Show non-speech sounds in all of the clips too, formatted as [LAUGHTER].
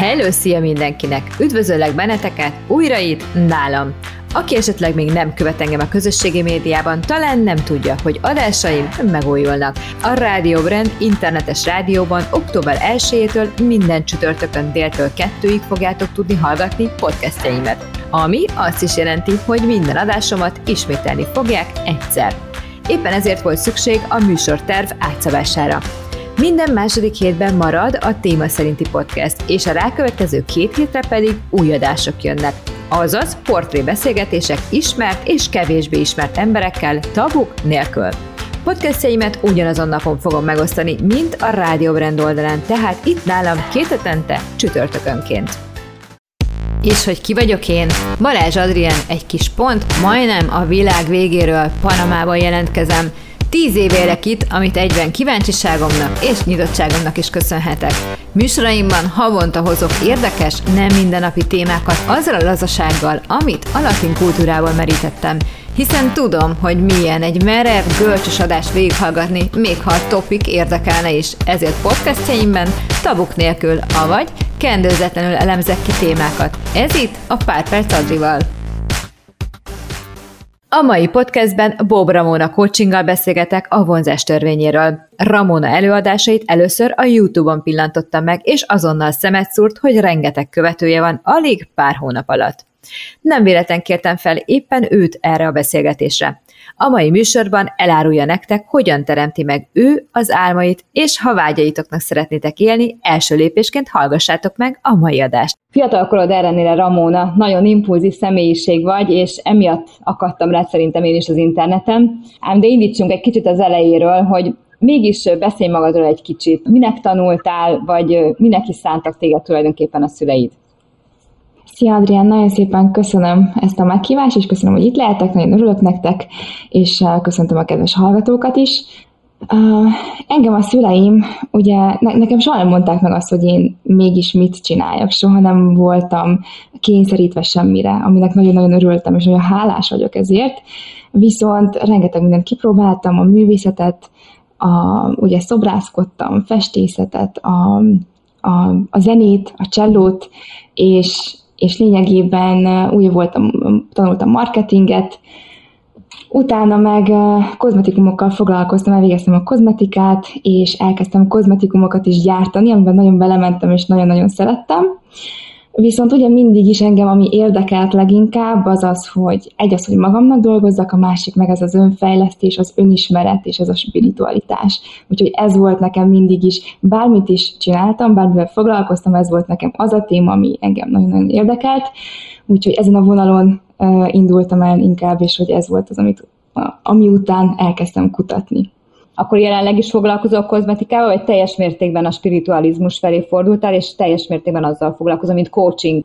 Hello, szia mindenkinek! Üdvözöllek benneteket újra itt nálam. Aki esetleg még nem követ engem a közösségi médiában, talán nem tudja, hogy adásaim megújulnak. A Rádió Brand internetes rádióban október 1-től minden csütörtökön déltől kettőig fogjátok tudni hallgatni podcastjaimet. Ami azt is jelenti, hogy minden adásomat ismételni fogják egyszer. Éppen ezért volt szükség a műsorterv átszabására. Minden második hétben marad a téma szerinti podcast, és a rákövetkező két hétre pedig új adások jönnek. Azaz portrébeszélgetések ismert és kevésbé ismert emberekkel, tabuk nélkül. Podcastjaimet ugyanazon napon fogom megosztani, mint a Rádió Brand oldalán, tehát itt nálam két hetente csütörtökönként. És hogy ki vagyok én? Balázs Adrien, egy kis pont, majdnem a világ végéről Panamában jelentkezem, Tíz év élek itt, amit egyben kíváncsiságomnak és nyitottságomnak is köszönhetek. Műsoraimban havonta hozok érdekes, nem mindennapi témákat azzal a lazasággal, amit a latin kultúrával merítettem, hiszen tudom, hogy milyen egy merev, gölcsös adást végighallgatni, még ha a topik érdekelne is, ezért podcastjaimben tabuk nélkül, avagy kendőzetlenül elemzek ki témákat. Ez itt a Pár Perc Adrival. A mai podcastben Bob Ramona coachinggal beszélgetek a vonzás törvényéről. Ramona előadásait először a YouTube-on pillantotta meg, és azonnal szemet szúrt, hogy rengeteg követője van alig pár hónap alatt. Nem véletlen kértem fel éppen őt erre a beszélgetésre. A mai műsorban elárulja nektek, hogyan teremti meg ő az álmait, és ha vágyaitoknak szeretnétek élni, első lépésként hallgassátok meg a mai adást. Fiatalkorod ellenére Ramona, nagyon impulzív személyiség vagy, és emiatt akadtam rá szerintem én is az interneten. Ám de indítsunk egy kicsit az elejéről, hogy mégis beszélj magadról egy kicsit. Minek tanultál, vagy minek is szántak téged tulajdonképpen a szüleid? Szia Adrián, nagyon szépen köszönöm ezt a meghívást, és köszönöm, hogy itt lehetek, nagyon örülök nektek, és uh, köszöntöm a kedves hallgatókat is. Uh, engem a szüleim, ugye ne, nekem soha nem mondták meg azt, hogy én mégis mit csináljak, soha nem voltam kényszerítve semmire, aminek nagyon-nagyon örültem, és nagyon hálás vagyok ezért. Viszont rengeteg mindent kipróbáltam, a művészetet, a, ugye szobrászkodtam, festészetet, a, a, a zenét, a csellót, és és lényegében új voltam, tanultam marketinget, Utána meg kozmetikumokkal foglalkoztam, elvégeztem a kozmetikát, és elkezdtem kozmetikumokat is gyártani, amiben nagyon belementem, és nagyon-nagyon szerettem. Viszont ugye mindig is engem, ami érdekelt leginkább, az az, hogy egy az, hogy magamnak dolgozzak, a másik meg ez az önfejlesztés, az önismeret és ez a spiritualitás. Úgyhogy ez volt nekem mindig is, bármit is csináltam, bármivel foglalkoztam, ez volt nekem az a téma, ami engem nagyon-nagyon érdekelt. Úgyhogy ezen a vonalon indultam el inkább, és hogy ez volt az, amit, ami után elkezdtem kutatni akkor jelenleg is foglalkozol kozmetikával, vagy teljes mértékben a spiritualizmus felé fordultál, és teljes mértékben azzal foglalkozom, mint coaching?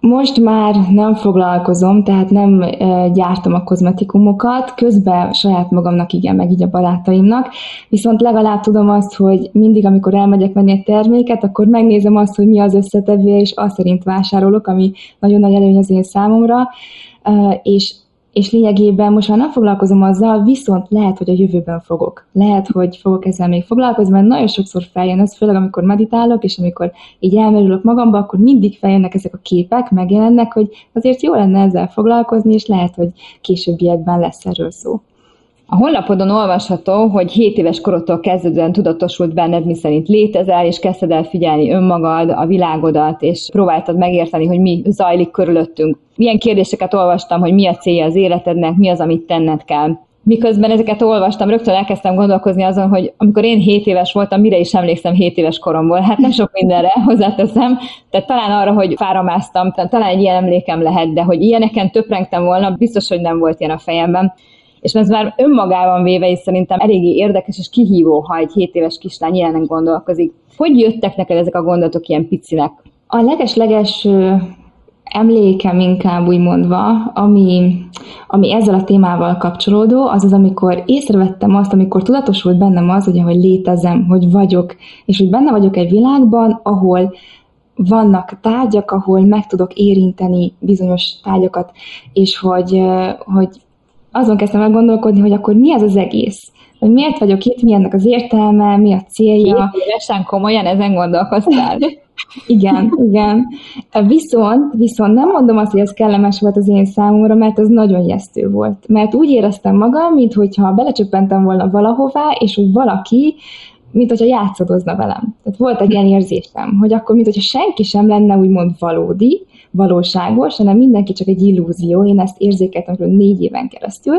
Most már nem foglalkozom, tehát nem gyártom a kozmetikumokat, közben saját magamnak igen, meg így a barátaimnak, viszont legalább tudom azt, hogy mindig, amikor elmegyek venni egy terméket, akkor megnézem azt, hogy mi az összetevő, és azt szerint vásárolok, ami nagyon nagy előny az én számomra, és és lényegében most már nem foglalkozom azzal, viszont lehet, hogy a jövőben fogok. Lehet, hogy fogok ezzel még foglalkozni, mert nagyon sokszor feljön ez, főleg amikor meditálok, és amikor így elmerülök magamba, akkor mindig feljönnek ezek a képek, megjelennek, hogy azért jó lenne ezzel foglalkozni, és lehet, hogy későbbiekben lesz erről szó. A honlapodon olvasható, hogy 7 éves korodtól kezdődően tudatosult benned, mi szerint létezel, és kezdted el figyelni önmagad, a világodat, és próbáltad megérteni, hogy mi zajlik körülöttünk. Milyen kérdéseket olvastam, hogy mi a célja az életednek, mi az, amit tenned kell. Miközben ezeket olvastam, rögtön elkezdtem gondolkozni azon, hogy amikor én 7 éves voltam, mire is emlékszem 7 éves koromból. Hát nem sok mindenre [LAUGHS] hozzáteszem, tehát talán arra, hogy fáramáztam, talán egy ilyen emlékem lehet, de hogy ilyeneken töprengtem volna, biztos, hogy nem volt ilyen a fejemben és ez már önmagában véve is szerintem eléggé érdekes és kihívó, ha egy 7 éves kislány ilyenek gondolkozik. Hogy jöttek neked ezek a gondolatok ilyen picinek? A leges-leges emlékem inkább úgy mondva, ami, ami ezzel a témával kapcsolódó, az az, amikor észrevettem azt, amikor tudatosult bennem az, hogy, hogy létezem, hogy vagyok, és hogy benne vagyok egy világban, ahol vannak tárgyak, ahol meg tudok érinteni bizonyos tárgyakat, és hogy, hogy azon kezdtem el gondolkodni, hogy akkor mi ez az egész? Hogy miért vagyok itt, mi ennek az értelme, mi a célja. Két évesen komolyan ezen gondolkoztál? [LAUGHS] Igen, igen. Viszont, viszont nem mondom azt, hogy ez kellemes volt az én számomra, mert ez nagyon jesztő volt. Mert úgy éreztem magam, mintha belecsöppentem volna valahová, és hogy valaki mint hogyha játszadozna velem. Tehát volt egy ilyen érzésem, hogy akkor, mint hogyha senki sem lenne úgymond valódi, valóságos, hanem mindenki csak egy illúzió. Én ezt érzékeltem négy éven keresztül,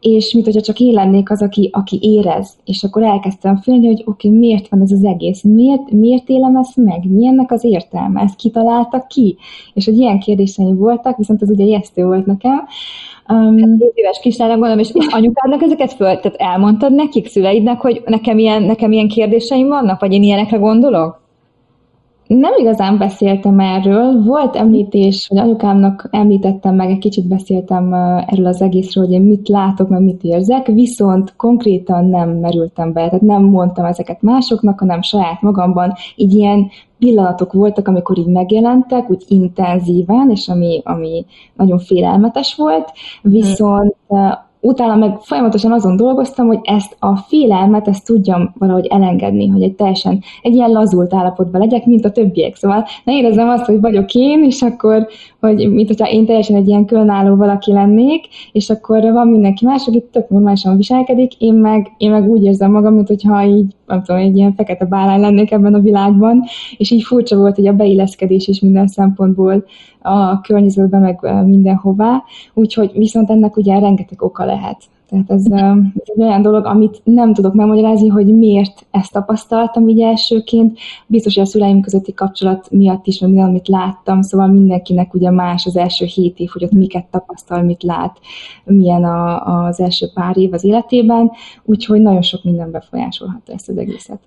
és mint hogyha csak én lennék az, aki, aki érez. És akkor elkezdtem félni, hogy oké, okay, miért van ez az egész? Miért, miért élem ezt meg? Mi ennek az értelme? Ezt kitalálta ki? És hogy ilyen kérdéseim voltak, viszont ez ugye ijesztő volt nekem. Um, 10 éves kislánynak gondolom, és anyukádnak ezeket föl, tehát elmondtad nekik, szüleidnek, hogy nekem ilyen, nekem ilyen kérdéseim vannak, vagy én ilyenekre gondolok? Nem igazán beszéltem erről. Volt említés, hogy anyukámnak említettem meg, egy kicsit beszéltem erről az egészről, hogy én mit látok, meg mit érzek, viszont konkrétan nem merültem be, tehát nem mondtam ezeket másoknak, hanem saját magamban. Így ilyen pillanatok voltak, amikor így megjelentek, úgy intenzíven, és ami, ami nagyon félelmetes volt, viszont utána meg folyamatosan azon dolgoztam, hogy ezt a félelmet, ezt tudjam valahogy elengedni, hogy egy teljesen egy ilyen lazult állapotban legyek, mint a többiek. Szóval ne érezzem azt, hogy vagyok én, és akkor, hogy mint hogyha én teljesen egy ilyen különálló valaki lennék, és akkor van mindenki más, aki tök normálisan viselkedik, én meg, én meg úgy érzem magam, mint hogyha így, nem tudom, egy ilyen fekete bálány lennék ebben a világban, és így furcsa volt, hogy a beilleszkedés is minden szempontból a környezetbe, meg mindenhová, úgyhogy viszont ennek ugye rengeteg oka lehet. Tehát ez, ez egy olyan dolog, amit nem tudok megmagyarázni, hogy miért ezt tapasztaltam így elsőként. Biztos, hogy a szüleim közötti kapcsolat miatt is, mert amit láttam, szóval mindenkinek ugye más az első hét év, hogy ott miket tapasztal, mit lát, milyen a, az első pár év az életében, úgyhogy nagyon sok minden befolyásolhatta ezt az egészet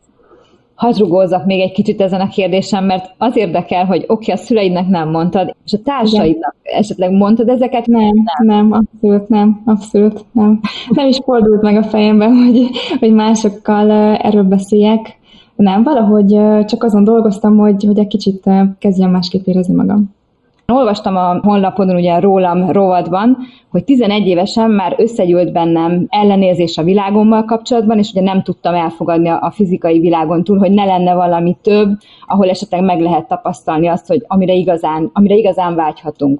hadd még egy kicsit ezen a kérdésen, mert az érdekel, hogy oké, okay, a szüleidnek nem mondtad, és a társaidnak Igen. esetleg mondtad ezeket? Nem, nem, nem, abszolút nem, abszolút nem. Nem is fordult meg a fejemben, [LAUGHS] hogy, hogy másokkal erről beszéljek. Nem, valahogy csak azon dolgoztam, hogy, hogy egy kicsit kezdjem másképp érezni magam. Olvastam a honlapodon, ugye rólam rovadban, hogy 11 évesen már összegyűlt bennem ellenérzés a világommal kapcsolatban, és ugye nem tudtam elfogadni a fizikai világon túl, hogy ne lenne valami több, ahol esetleg meg lehet tapasztalni azt, hogy amire igazán, amire igazán vágyhatunk.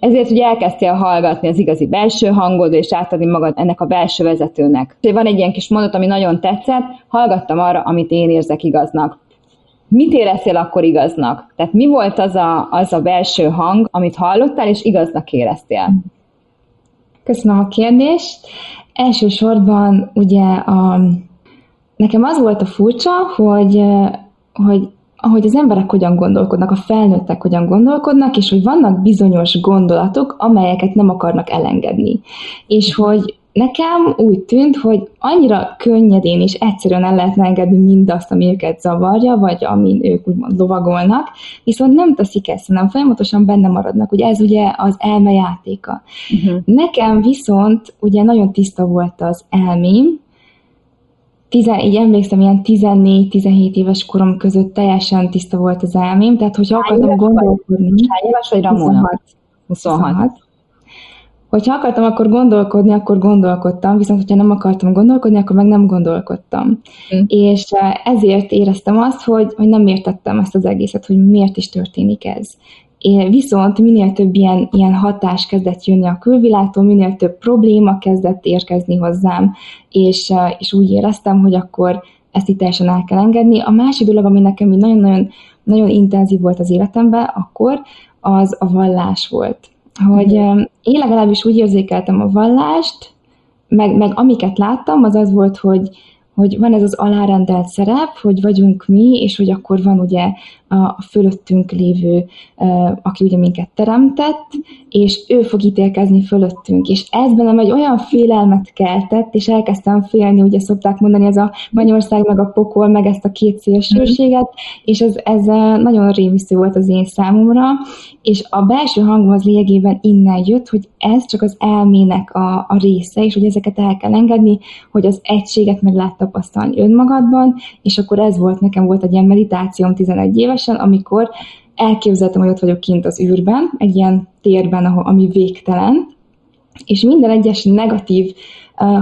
Ezért ugye elkezdtél hallgatni az igazi belső hangod, és átadni magad ennek a belső vezetőnek. Van egy ilyen kis mondat, ami nagyon tetszett, hallgattam arra, amit én érzek igaznak mit éreztél akkor igaznak? Tehát mi volt az a, az a belső hang, amit hallottál, és igaznak éreztél? Köszönöm a kérdést. Elsősorban ugye a, nekem az volt a furcsa, hogy, hogy ahogy az emberek hogyan gondolkodnak, a felnőttek hogyan gondolkodnak, és hogy vannak bizonyos gondolatok, amelyeket nem akarnak elengedni. És hogy nekem úgy tűnt, hogy annyira könnyedén és egyszerűen el lehetne engedni mindazt, ami őket zavarja, vagy amin ők úgymond lovagolnak, viszont nem teszik ezt, hanem folyamatosan benne maradnak. Ugye ez ugye az elme játéka. Uh-huh. Nekem viszont ugye nagyon tiszta volt az elmém, tizen, így emlékszem, ilyen 14-17 éves korom között teljesen tiszta volt az elmém, tehát hogyha akartam gondolkodni... Hány éves vagy Ramona? 26. 26. 26 hogyha akartam akkor gondolkodni, akkor gondolkodtam, viszont hogyha nem akartam gondolkodni, akkor meg nem gondolkodtam. Mm. És eh, ezért éreztem azt, hogy, hogy nem értettem ezt az egészet, hogy miért is történik ez. É, viszont minél több ilyen, ilyen hatás kezdett jönni a külvilágtól, minél több probléma kezdett érkezni hozzám, és, eh, és úgy éreztem, hogy akkor ezt itt teljesen el kell engedni. A másik dolog, ami nekem nagyon-nagyon nagyon intenzív volt az életemben akkor, az a vallás volt hogy én legalábbis úgy érzékeltem a vallást, meg, meg amiket láttam, az az volt, hogy, hogy van ez az alárendelt szerep, hogy vagyunk mi, és hogy akkor van ugye a fölöttünk lévő, aki ugye minket teremtett, és ő fog ítélkezni fölöttünk. És ez bennem egy olyan félelmet keltett, és elkezdtem félni, ugye szokták mondani, ez a Magyarország meg a pokol, meg ezt a két szélsőséget, és ez, ez nagyon rémisztő volt az én számomra, és a belső hangom az lényegében innen jött, hogy ez csak az elmének a, a része, és hogy ezeket el kell engedni, hogy az egységet meg lehet tapasztalni önmagadban, és akkor ez volt, nekem volt egy ilyen meditációm 11 évesen, amikor elképzeltem, hogy ott vagyok kint az űrben, egy ilyen térben, ahol, ami végtelen, és minden egyes negatív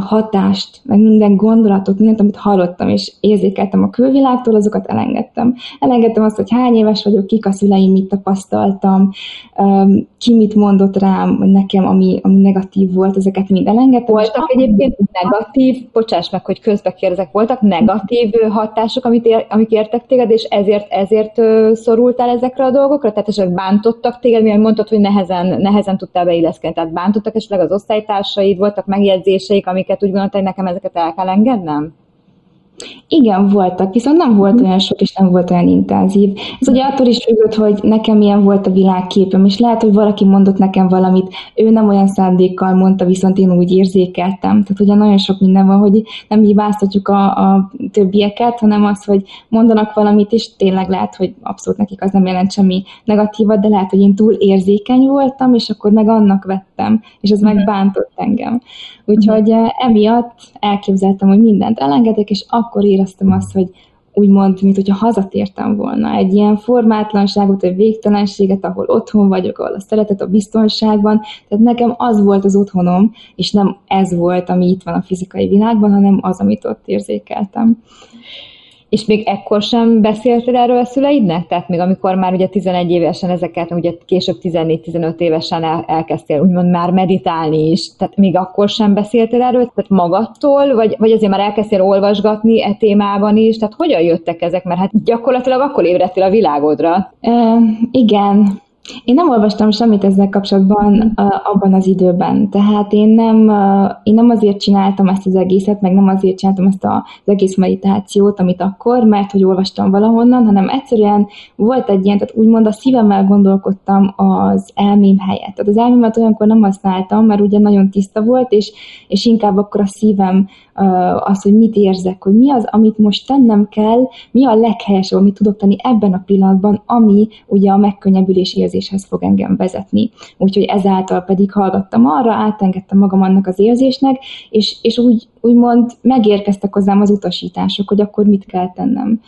hatást, meg minden gondolatot, mindent, amit hallottam és érzékeltem a külvilágtól, azokat elengedtem. Elengedtem azt, hogy hány éves vagyok, kik a szüleim, mit tapasztaltam, ki mit mondott rám, nekem, ami, ami negatív volt, ezeket mind elengedtem. Voltak egyébként negatív, bocsáss meg, hogy közbe kérdezek, voltak negatív hatások, amit ér, amik értek téged, és ezért, ezért szorultál ezekre a dolgokra? Tehát esetleg bántottak téged, mivel mondtad, hogy nehezen, nehezen tudtál beilleszkedni, tehát bántottak esetleg az osztálytársaid, voltak megjegyzéseik, amiket úgy gondoltál, hogy nekem ezeket el kell engednem? Igen, voltak, viszont nem volt mhm. olyan sok, és nem volt olyan intenzív. Ez ugye attól is függött, hogy nekem milyen volt a világképem, és lehet, hogy valaki mondott nekem valamit, ő nem olyan szándékkal mondta, viszont én úgy érzékeltem. Tehát ugye nagyon sok minden van, hogy nem hibáztatjuk a, a többieket, hanem az, hogy mondanak valamit, és tényleg lehet, hogy abszolút nekik az nem jelent semmi negatívat, de lehet, hogy én túl érzékeny voltam, és akkor meg annak vettem, és az megbántott engem. Úgyhogy uh-huh. emiatt elképzeltem, hogy mindent elengedek, és akkor éreztem azt, hogy úgymond, mint hogyha hazatértem volna. Egy ilyen formátlanságot, egy végtelenséget, ahol otthon vagyok, ahol a szeretet a biztonságban. Tehát nekem az volt az otthonom, és nem ez volt, ami itt van a fizikai világban, hanem az, amit ott érzékeltem. És még ekkor sem beszéltél erről a szüleidnek? Tehát még amikor már ugye 11 évesen ezeket, ugye később 14-15 évesen el, elkezdtél úgymond már meditálni is, tehát még akkor sem beszéltél erről, tehát magadtól, vagy, vagy azért már elkezdtél olvasgatni e témában is, tehát hogyan jöttek ezek? Mert hát gyakorlatilag akkor ébredtél a világodra. E, igen, én nem olvastam semmit ezzel kapcsolatban uh, abban az időben, tehát én nem, én nem azért csináltam ezt az egészet, meg nem azért csináltam ezt az egész meditációt, amit akkor, mert hogy olvastam valahonnan, hanem egyszerűen volt egy ilyen, tehát úgymond a szívemmel gondolkodtam az elmém helyett. Tehát az elmémet olyankor nem használtam, mert ugye nagyon tiszta volt, és, és inkább akkor a szívem az, hogy mit érzek, hogy mi az, amit most tennem kell, mi a leghelyesebb, amit tudok tenni ebben a pillanatban, ami ugye a megkönnyebbülés érzéshez fog engem vezetni. Úgyhogy ezáltal pedig hallgattam arra, átengedtem magam annak az érzésnek, és, és úgy, úgymond megérkeztek hozzám az utasítások, hogy akkor mit kell tennem.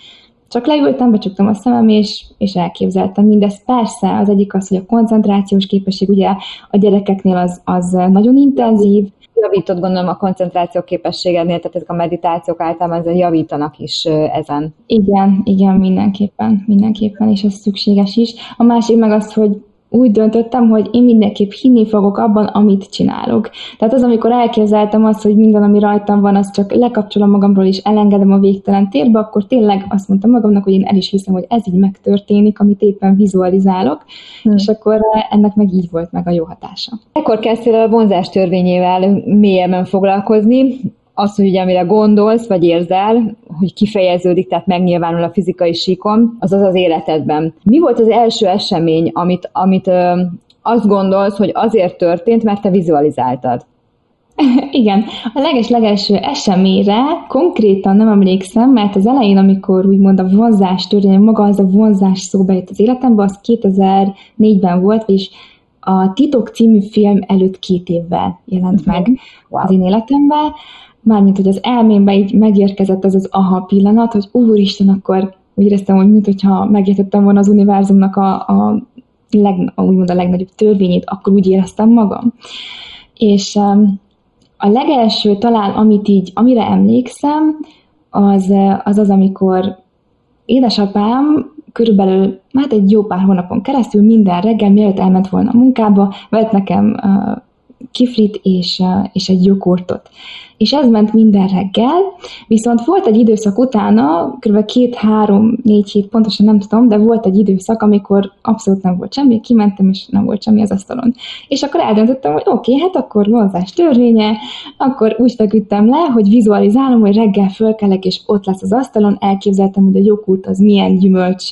Csak leültem, becsuktam a szemem, és, és elképzeltem mindezt. Persze, az egyik az, hogy a koncentrációs képesség ugye a gyerekeknél az, az nagyon intenzív, javított gondolom a koncentráció képességednél, tehát ezek a meditációk általában javítanak is ezen. Igen, igen, mindenképpen, mindenképpen, és ez szükséges is. A másik meg az, hogy úgy döntöttem, hogy én mindenképp hinni fogok abban, amit csinálok. Tehát az, amikor elképzeltem azt, hogy minden, ami rajtam van, az csak lekapcsolom magamról és elengedem a végtelen térbe, akkor tényleg azt mondtam magamnak, hogy én el is hiszem, hogy ez így megtörténik, amit éppen vizualizálok, hmm. és akkor ennek meg így volt meg a jó hatása. Ekkor kezdtél a vonzás törvényével mélyebben foglalkozni, az, hogy ugye, amire gondolsz, vagy érzel, hogy kifejeződik, tehát megnyilvánul a fizikai síkon, az az az életedben. Mi volt az első esemény, amit, amit ö, azt gondolsz, hogy azért történt, mert te vizualizáltad? [LAUGHS] Igen, a leges-legelső eseményre konkrétan nem emlékszem, mert az elején, amikor úgymond a vonzás történt, maga az a vonzás szóba jött az életembe, az 2004-ben volt, és a Titok című film előtt két évvel jelent meg az én életemben, mármint, hogy az elmémbe így megérkezett az az aha pillanat, hogy úristen, akkor úgy éreztem, hogy mintha megértettem volna az univerzumnak a, a, leg, a, úgymond a legnagyobb törvényét, akkor úgy éreztem magam. És a legelső talán, amit így, amire emlékszem, az az, az amikor édesapám körülbelül hát egy jó pár hónapon keresztül minden reggel, mielőtt elment volna a munkába, vett nekem uh, kiflit és, uh, és egy joghurtot és ez ment minden reggel, viszont volt egy időszak utána, kb. két-három-négy hét, pontosan nem tudom, de volt egy időszak, amikor abszolút nem volt semmi, kimentem, és nem volt semmi az asztalon. És akkor eldöntöttem, hogy oké, okay, hát akkor vonzás törvénye, akkor úgy feküdtem le, hogy vizualizálom, hogy reggel fölkelek, és ott lesz az asztalon, elképzeltem, hogy a joghurt az milyen gyümölcs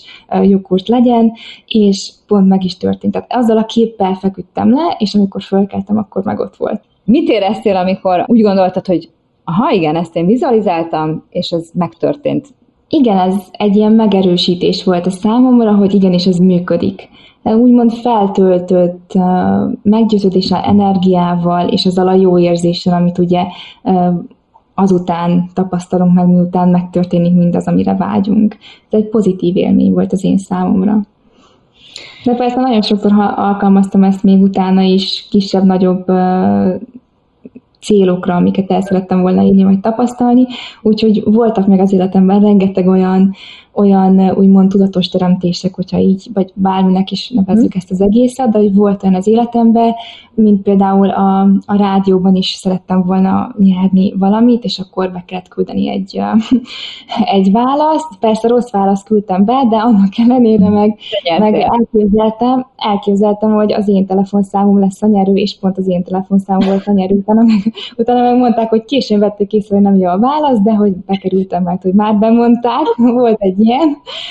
joghurt legyen, és pont meg is történt. Tehát azzal a képpel feküdtem le, és amikor fölkeltem, akkor meg ott volt. Mit éreztél, amikor úgy gondoltad, hogy aha, igen, ezt én vizualizáltam, és ez megtörtént? Igen, ez egy ilyen megerősítés volt a számomra, hogy igenis ez működik. Úgymond feltöltött meggyőződéssel, energiával, és azzal a jó érzéssel, amit ugye azután tapasztalunk meg, miután megtörténik mindaz, amire vágyunk. Ez egy pozitív élmény volt az én számomra. De persze nagyon sokszor alkalmaztam ezt még utána is, kisebb-nagyobb célokra, amiket el szerettem volna írni, vagy tapasztalni, úgyhogy voltak meg az életemben rengeteg olyan olyan úgymond tudatos teremtések, hogyha így, vagy bárminek is nevezzük ezt az egészet, de hogy volt olyan az életemben, mint például a, a rádióban is szerettem volna nyerni valamit, és akkor be kellett küldeni egy, [LAUGHS] egy választ. Persze rossz választ küldtem be, de annak ellenére meg, meg elképzeltem, elképzeltem, hogy az én telefonszámom lesz a nyerő, és pont az én telefonszámom volt a nyerő. Utána meg, [LAUGHS] utána meg mondták, hogy későn vették észre, hogy nem jó a válasz, de hogy bekerültem, mert hogy már bemondták, [LAUGHS] volt egy ilyen,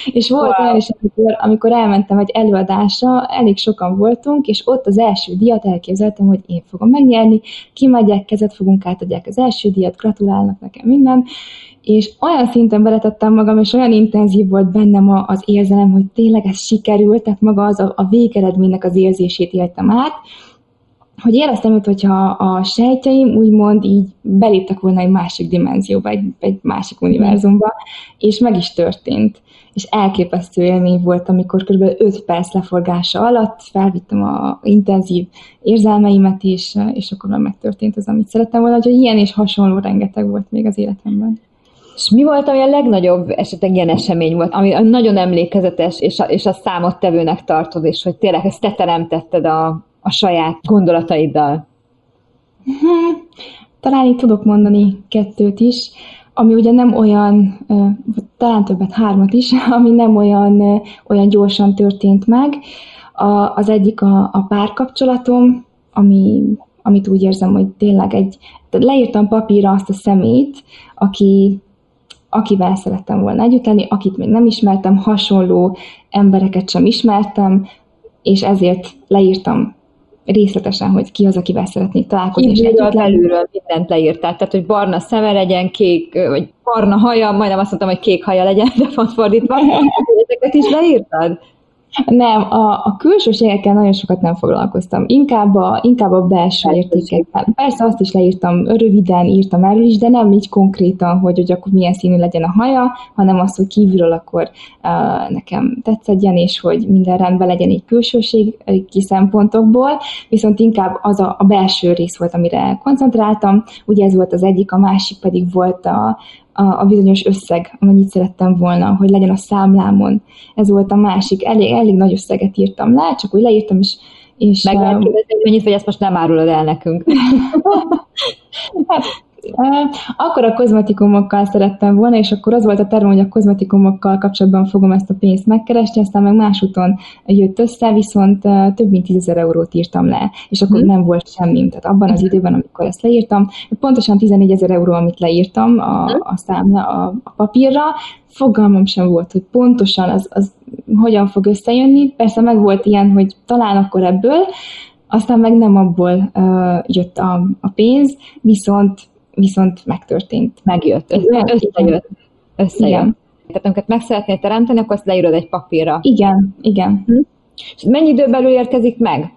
és volt wow. olyan is, amikor, amikor elmentem egy előadásra, elég sokan voltunk, és ott az első díjat elképzeltem, hogy én fogom megnyerni, kimegyek, kezet fogunk átadják az első díjat, gratulálnak nekem minden, és olyan szinten beletettem magam, és olyan intenzív volt bennem az érzelem, hogy tényleg ez sikerült, tehát maga az a, a végeredménynek az érzését éltem át, hogy éreztem, hogyha a sejtjeim úgymond így beléptek volna egy másik dimenzióba, egy, egy másik univerzumba, és meg is történt. És elképesztő élmény volt, amikor kb. 5 perc leforgása alatt felvittem a intenzív érzelmeimet, és, és akkor már megtörtént az, amit szerettem volna, hogy ilyen és hasonló rengeteg volt még az életemben. És mi volt, ami a legnagyobb esetleg ilyen esemény volt, ami nagyon emlékezetes, és a, és a számottevőnek tartod, és hogy tényleg ezt te teremtetted a, a saját gondolataiddal? Hmm, talán itt tudok mondani kettőt is, ami ugye nem olyan, talán többet, hármat is, [LAUGHS] ami nem olyan, olyan gyorsan történt meg. A, az egyik a, a párkapcsolatom, ami, amit úgy érzem, hogy tényleg egy, leírtam papírra azt a szemét, aki, akivel szerettem volna együtt lenni, akit még nem ismertem, hasonló embereket sem ismertem, és ezért leírtam részletesen, hogy ki az, akivel szeretnék találkozni. és együtt belülről mindent leírtál, tehát, hogy barna szeme legyen, kék, vagy barna haja, majdnem azt mondtam, hogy kék haja legyen, de pont fordítva. [LAUGHS] Ezeket is leírtad? Nem, a, a külsőségekkel nagyon sokat nem foglalkoztam. Inkább a, inkább a belső értékekkel. Persze azt is leírtam, röviden írtam erről is, de nem így konkrétan, hogy, hogy akkor milyen színű legyen a haja, hanem az, hogy kívülről akkor uh, nekem tetszedjen, és hogy minden rendben legyen egy külsőségi szempontokból, viszont inkább az a, a belső rész volt, amire koncentráltam. Ugye ez volt az egyik, a másik pedig volt a, a, a bizonyos összeg, amennyit szerettem volna, hogy legyen a számlámon. Ez volt a másik. Elég, elég nagy összeget írtam le, csak úgy leírtam, és és Meg lehet kérdezni, hogy mennyit, vagy ezt most nem árulod el nekünk? hát, [LAUGHS] akkor a kozmetikumokkal szerettem volna, és akkor az volt a tervem, hogy a kozmetikumokkal kapcsolatban fogom ezt a pénzt megkeresni, aztán meg másúton jött össze, viszont több mint 10 eurót írtam le, és akkor hmm. nem volt semmi. Tehát abban az időben, amikor ezt leírtam, pontosan 14 ezer euró, amit leírtam a, mhm. a számla a, a papírra, fogalmam sem volt, hogy pontosan az, az hogyan fog összejönni. Persze meg volt ilyen, hogy talán akkor ebből, aztán meg nem abból uh, jött a, a pénz, viszont viszont megtörtént. Megjött, összejött. Összejött. Igen. Tehát amiket meg szeretnél teremteni, akkor azt leírod egy papírra. Igen, igen. Hm? És mennyi idő belül érkezik meg?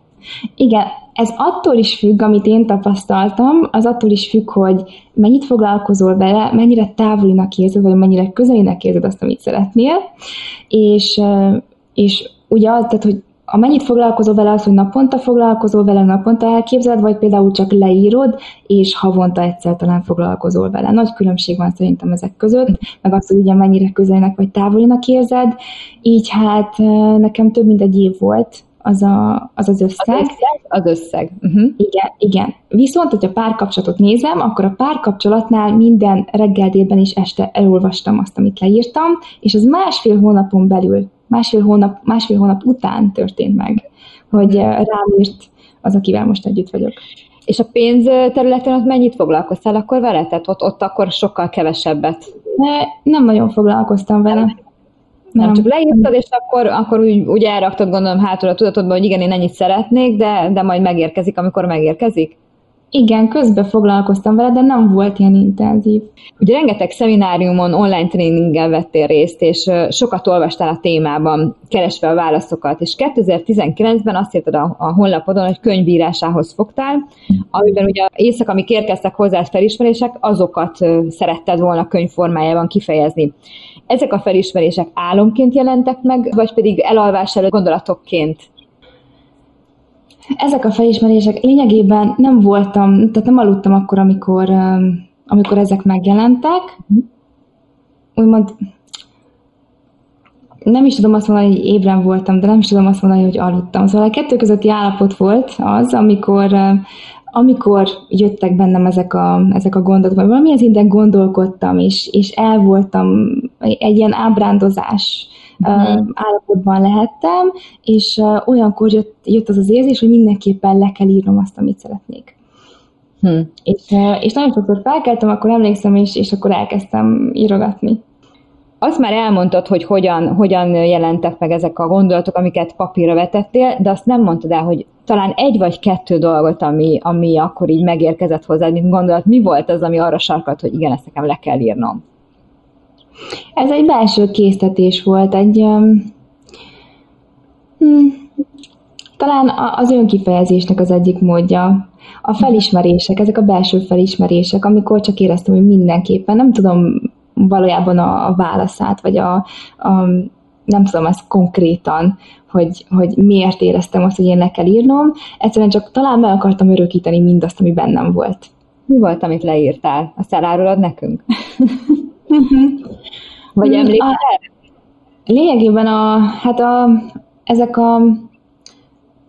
Igen, ez attól is függ, amit én tapasztaltam, az attól is függ, hogy mennyit foglalkozol vele, mennyire távolinak érzed, vagy mennyire közelinek érzed azt, amit szeretnél, és, és ugye az, tehát, hogy amennyit foglalkozol vele, az, hogy naponta foglalkozol vele, naponta elképzeled, vagy például csak leírod, és havonta egyszer talán foglalkozol vele. Nagy különbség van szerintem ezek között, meg az, hogy ugye mennyire közelnek vagy távolinak érzed, így hát nekem több mint egy év volt az a, az, az összeg. Az összeg? Az összeg. Uh-huh. Igen, igen. Viszont, hogyha párkapcsolatot nézem, akkor a párkapcsolatnál minden reggel délben és este elolvastam azt, amit leírtam, és az másfél hónapon belül másfél hónap, másfél hónap után történt meg, hogy eh, rám írt az, akivel most együtt vagyok. És a pénz területen ott mennyit foglalkoztál akkor vele? Tehát ott, ott akkor sokkal kevesebbet. De nem nagyon foglalkoztam vele. Nem, nem csak leírtad, és akkor, akkor úgy, úgy elraktad gondolom hátul a tudatodban, hogy igen, én ennyit szeretnék, de, de majd megérkezik, amikor megérkezik? Igen, közben foglalkoztam vele, de nem volt ilyen intenzív. Ugye rengeteg szemináriumon, online tréninggel vettél részt, és sokat olvastál a témában, keresve a válaszokat, és 2019-ben azt írtad a, a honlapodon, hogy könyvírásához fogtál, amiben ugye éjszak, amik érkeztek hozzá felismerések, azokat szeretted volna könyvformájában kifejezni. Ezek a felismerések álomként jelentek meg, vagy pedig elalvás előtt gondolatokként? Ezek a felismerések lényegében nem voltam, tehát nem aludtam akkor, amikor, amikor ezek megjelentek. Úgymond nem is tudom azt mondani, hogy ébren voltam, de nem is tudom azt mondani, hogy aludtam. Szóval a kettő közötti állapot volt az, amikor, amikor jöttek bennem ezek a, ezek a gondolatok, vagy valamilyen szinten gondolkodtam, és, és el voltam egy ilyen ábrándozás uh-huh. állapotban lehettem, és uh, olyankor jött, jött az az érzés, hogy mindenképpen le kell írnom azt, amit szeretnék. Hmm. És, és nagyon sokszor felkeltem, akkor emlékszem, és, és akkor elkezdtem írogatni. Azt már elmondtad, hogy hogyan, hogyan jelentek meg ezek a gondolatok, amiket papírra vetettél, de azt nem mondtad el, hogy talán egy vagy kettő dolgot, ami, ami akkor így megérkezett hozzá, mint gondolat, mi volt az, ami arra sarkalt, hogy igen, ezt nekem le kell írnom? Ez egy belső késztetés volt, egy um, talán az önkifejezésnek az egyik módja. A felismerések, ezek a belső felismerések, amikor csak éreztem, hogy mindenképpen, nem tudom valójában a, válaszát, vagy a, a nem tudom ezt konkrétan, hogy, hogy miért éreztem azt, hogy én le kell írnom, egyszerűen csak talán meg akartam örökíteni mindazt, ami bennem volt. Mi volt, amit leírtál? Azt elárulod nekünk? Vagy hmm, emlékszel? Lényegében a, hát a, ezek a,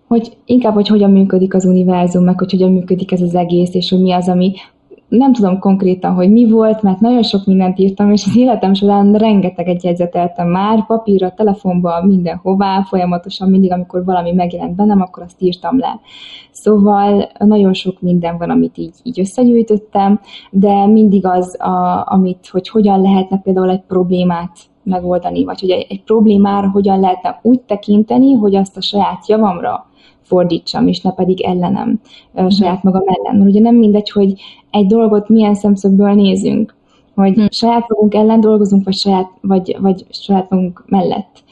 hogy inkább, hogy hogyan működik az univerzum, meg hogy hogyan működik ez az egész, és hogy mi az, ami nem tudom konkrétan, hogy mi volt, mert nagyon sok mindent írtam, és az életem során rengeteget jegyzeteltem már, papírra, telefonba, mindenhová, folyamatosan mindig, amikor valami megjelent bennem, akkor azt írtam le. Szóval nagyon sok minden van, amit így, így összegyűjtöttem, de mindig az, a, amit, hogy hogyan lehetne például egy problémát megoldani, vagy hogy egy, egy problémára hogyan lehetne úgy tekinteni, hogy azt a saját javamra fordítsam, és ne pedig ellenem, uh, saját magam ellen. Mert ugye nem mindegy, hogy egy dolgot milyen szemszögből nézünk, hogy hmm. saját magunk ellen dolgozunk, vagy saját, vagy, vagy saját magunk mellett.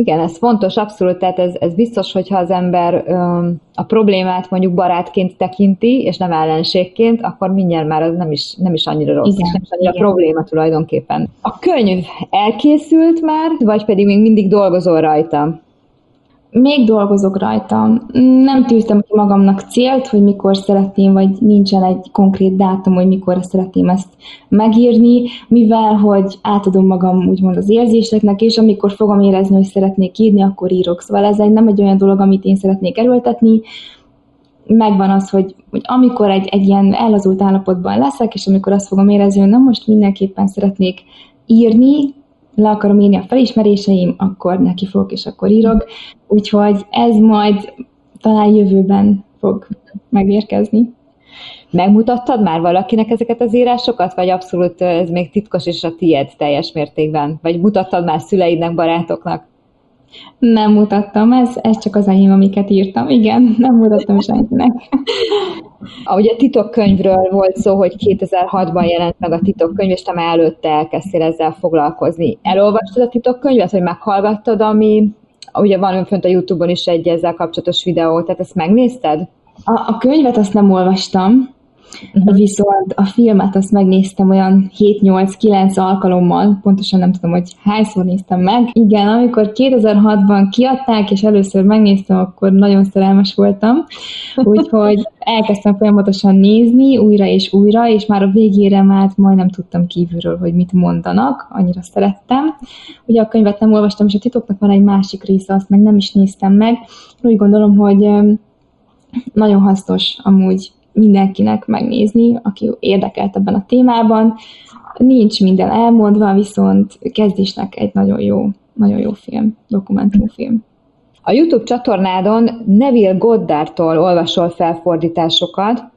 Igen, ez fontos, abszolút, tehát ez, ez biztos, hogyha az ember öm, a problémát mondjuk barátként tekinti, és nem ellenségként, akkor mindjárt már az nem is, nem is annyira rossz, Igen. és nem is annyira Igen. probléma tulajdonképpen. A könyv elkészült már, vagy pedig még mindig dolgozol rajta? Még dolgozok rajta. Nem tűztem magamnak célt, hogy mikor szeretném, vagy nincsen egy konkrét dátum, hogy mikor szeretném ezt megírni, mivel, hogy átadom magam úgymond az érzéseknek, és amikor fogom érezni, hogy szeretnék írni, akkor írok. Szóval ez egy, nem egy olyan dolog, amit én szeretnék erőltetni, megvan az, hogy, hogy amikor egy, egy ilyen ellazult állapotban leszek, és amikor azt fogom érezni, hogy na most mindenképpen szeretnék írni, le akarom írni a felismeréseim, akkor neki fogok, és akkor írok. Úgyhogy ez majd talán jövőben fog megérkezni. Megmutattad már valakinek ezeket az írásokat, vagy abszolút ez még titkos és a tiéd teljes mértékben? Vagy mutattad már szüleidnek, barátoknak? Nem mutattam, ez, ez csak az enyém, amiket írtam. Igen, [LAUGHS] nem mutattam senkinek. Ahogy a titokkönyvről volt szó, hogy 2006-ban jelent meg a titokkönyv, és te már előtte elkezdtél ezzel foglalkozni. Elolvastad a titokkönyvet, hogy meghallgattad, ami ugye van fönt a Youtube-on is egy ezzel kapcsolatos videó, tehát ezt megnézted? A, a könyvet azt nem olvastam, Uh-huh. Viszont a filmet azt megnéztem olyan 7-8-9 alkalommal, pontosan nem tudom, hogy hányszor néztem meg. Igen, amikor 2006-ban kiadták, és először megnéztem, akkor nagyon szerelmes voltam, úgyhogy elkezdtem folyamatosan nézni újra és újra, és már a végére már majdnem tudtam kívülről, hogy mit mondanak, annyira szerettem. Ugye a könyvet nem olvastam, és a titoknak van egy másik része, azt meg nem is néztem meg. Úgy gondolom, hogy nagyon hasznos amúgy mindenkinek megnézni, aki érdekelt ebben a témában. Nincs minden elmondva, viszont kezdésnek egy nagyon jó, nagyon jó film, dokumentumfilm. A YouTube csatornádon Neville Goddardtól olvasol felfordításokat,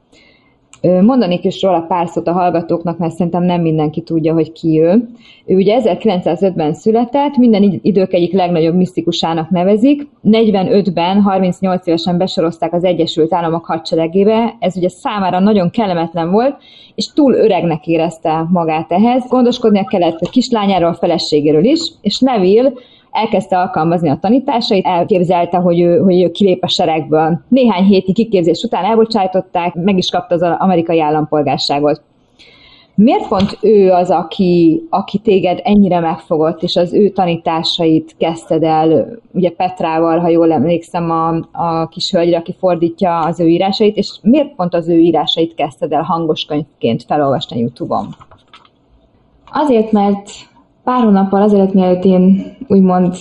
Mondanék is róla pár szót a hallgatóknak, mert szerintem nem mindenki tudja, hogy ki ő. Ő ugye 1905-ben született, minden idők egyik legnagyobb misztikusának nevezik. 45-ben, 38 évesen besorozták az Egyesült Államok hadseregébe, ez ugye számára nagyon kellemetlen volt, és túl öregnek érezte magát ehhez. Gondoskodnia kellett a kislányáról, a feleségéről is, és Neville elkezdte alkalmazni a tanításait, elképzelte, hogy ő, hogy ő kilép a seregből. Néhány héti kiképzés után elbocsájtották, meg is kapta az amerikai állampolgárságot. Miért pont ő az, aki, aki téged ennyire megfogott, és az ő tanításait kezdted el, ugye Petrával, ha jól emlékszem, a, a kis hölgyre, aki fordítja az ő írásait, és miért pont az ő írásait kezdted el hangos könyvként felolvasni YouTube-on? Azért, mert pár hónappal azelőtt, mielőtt én úgymond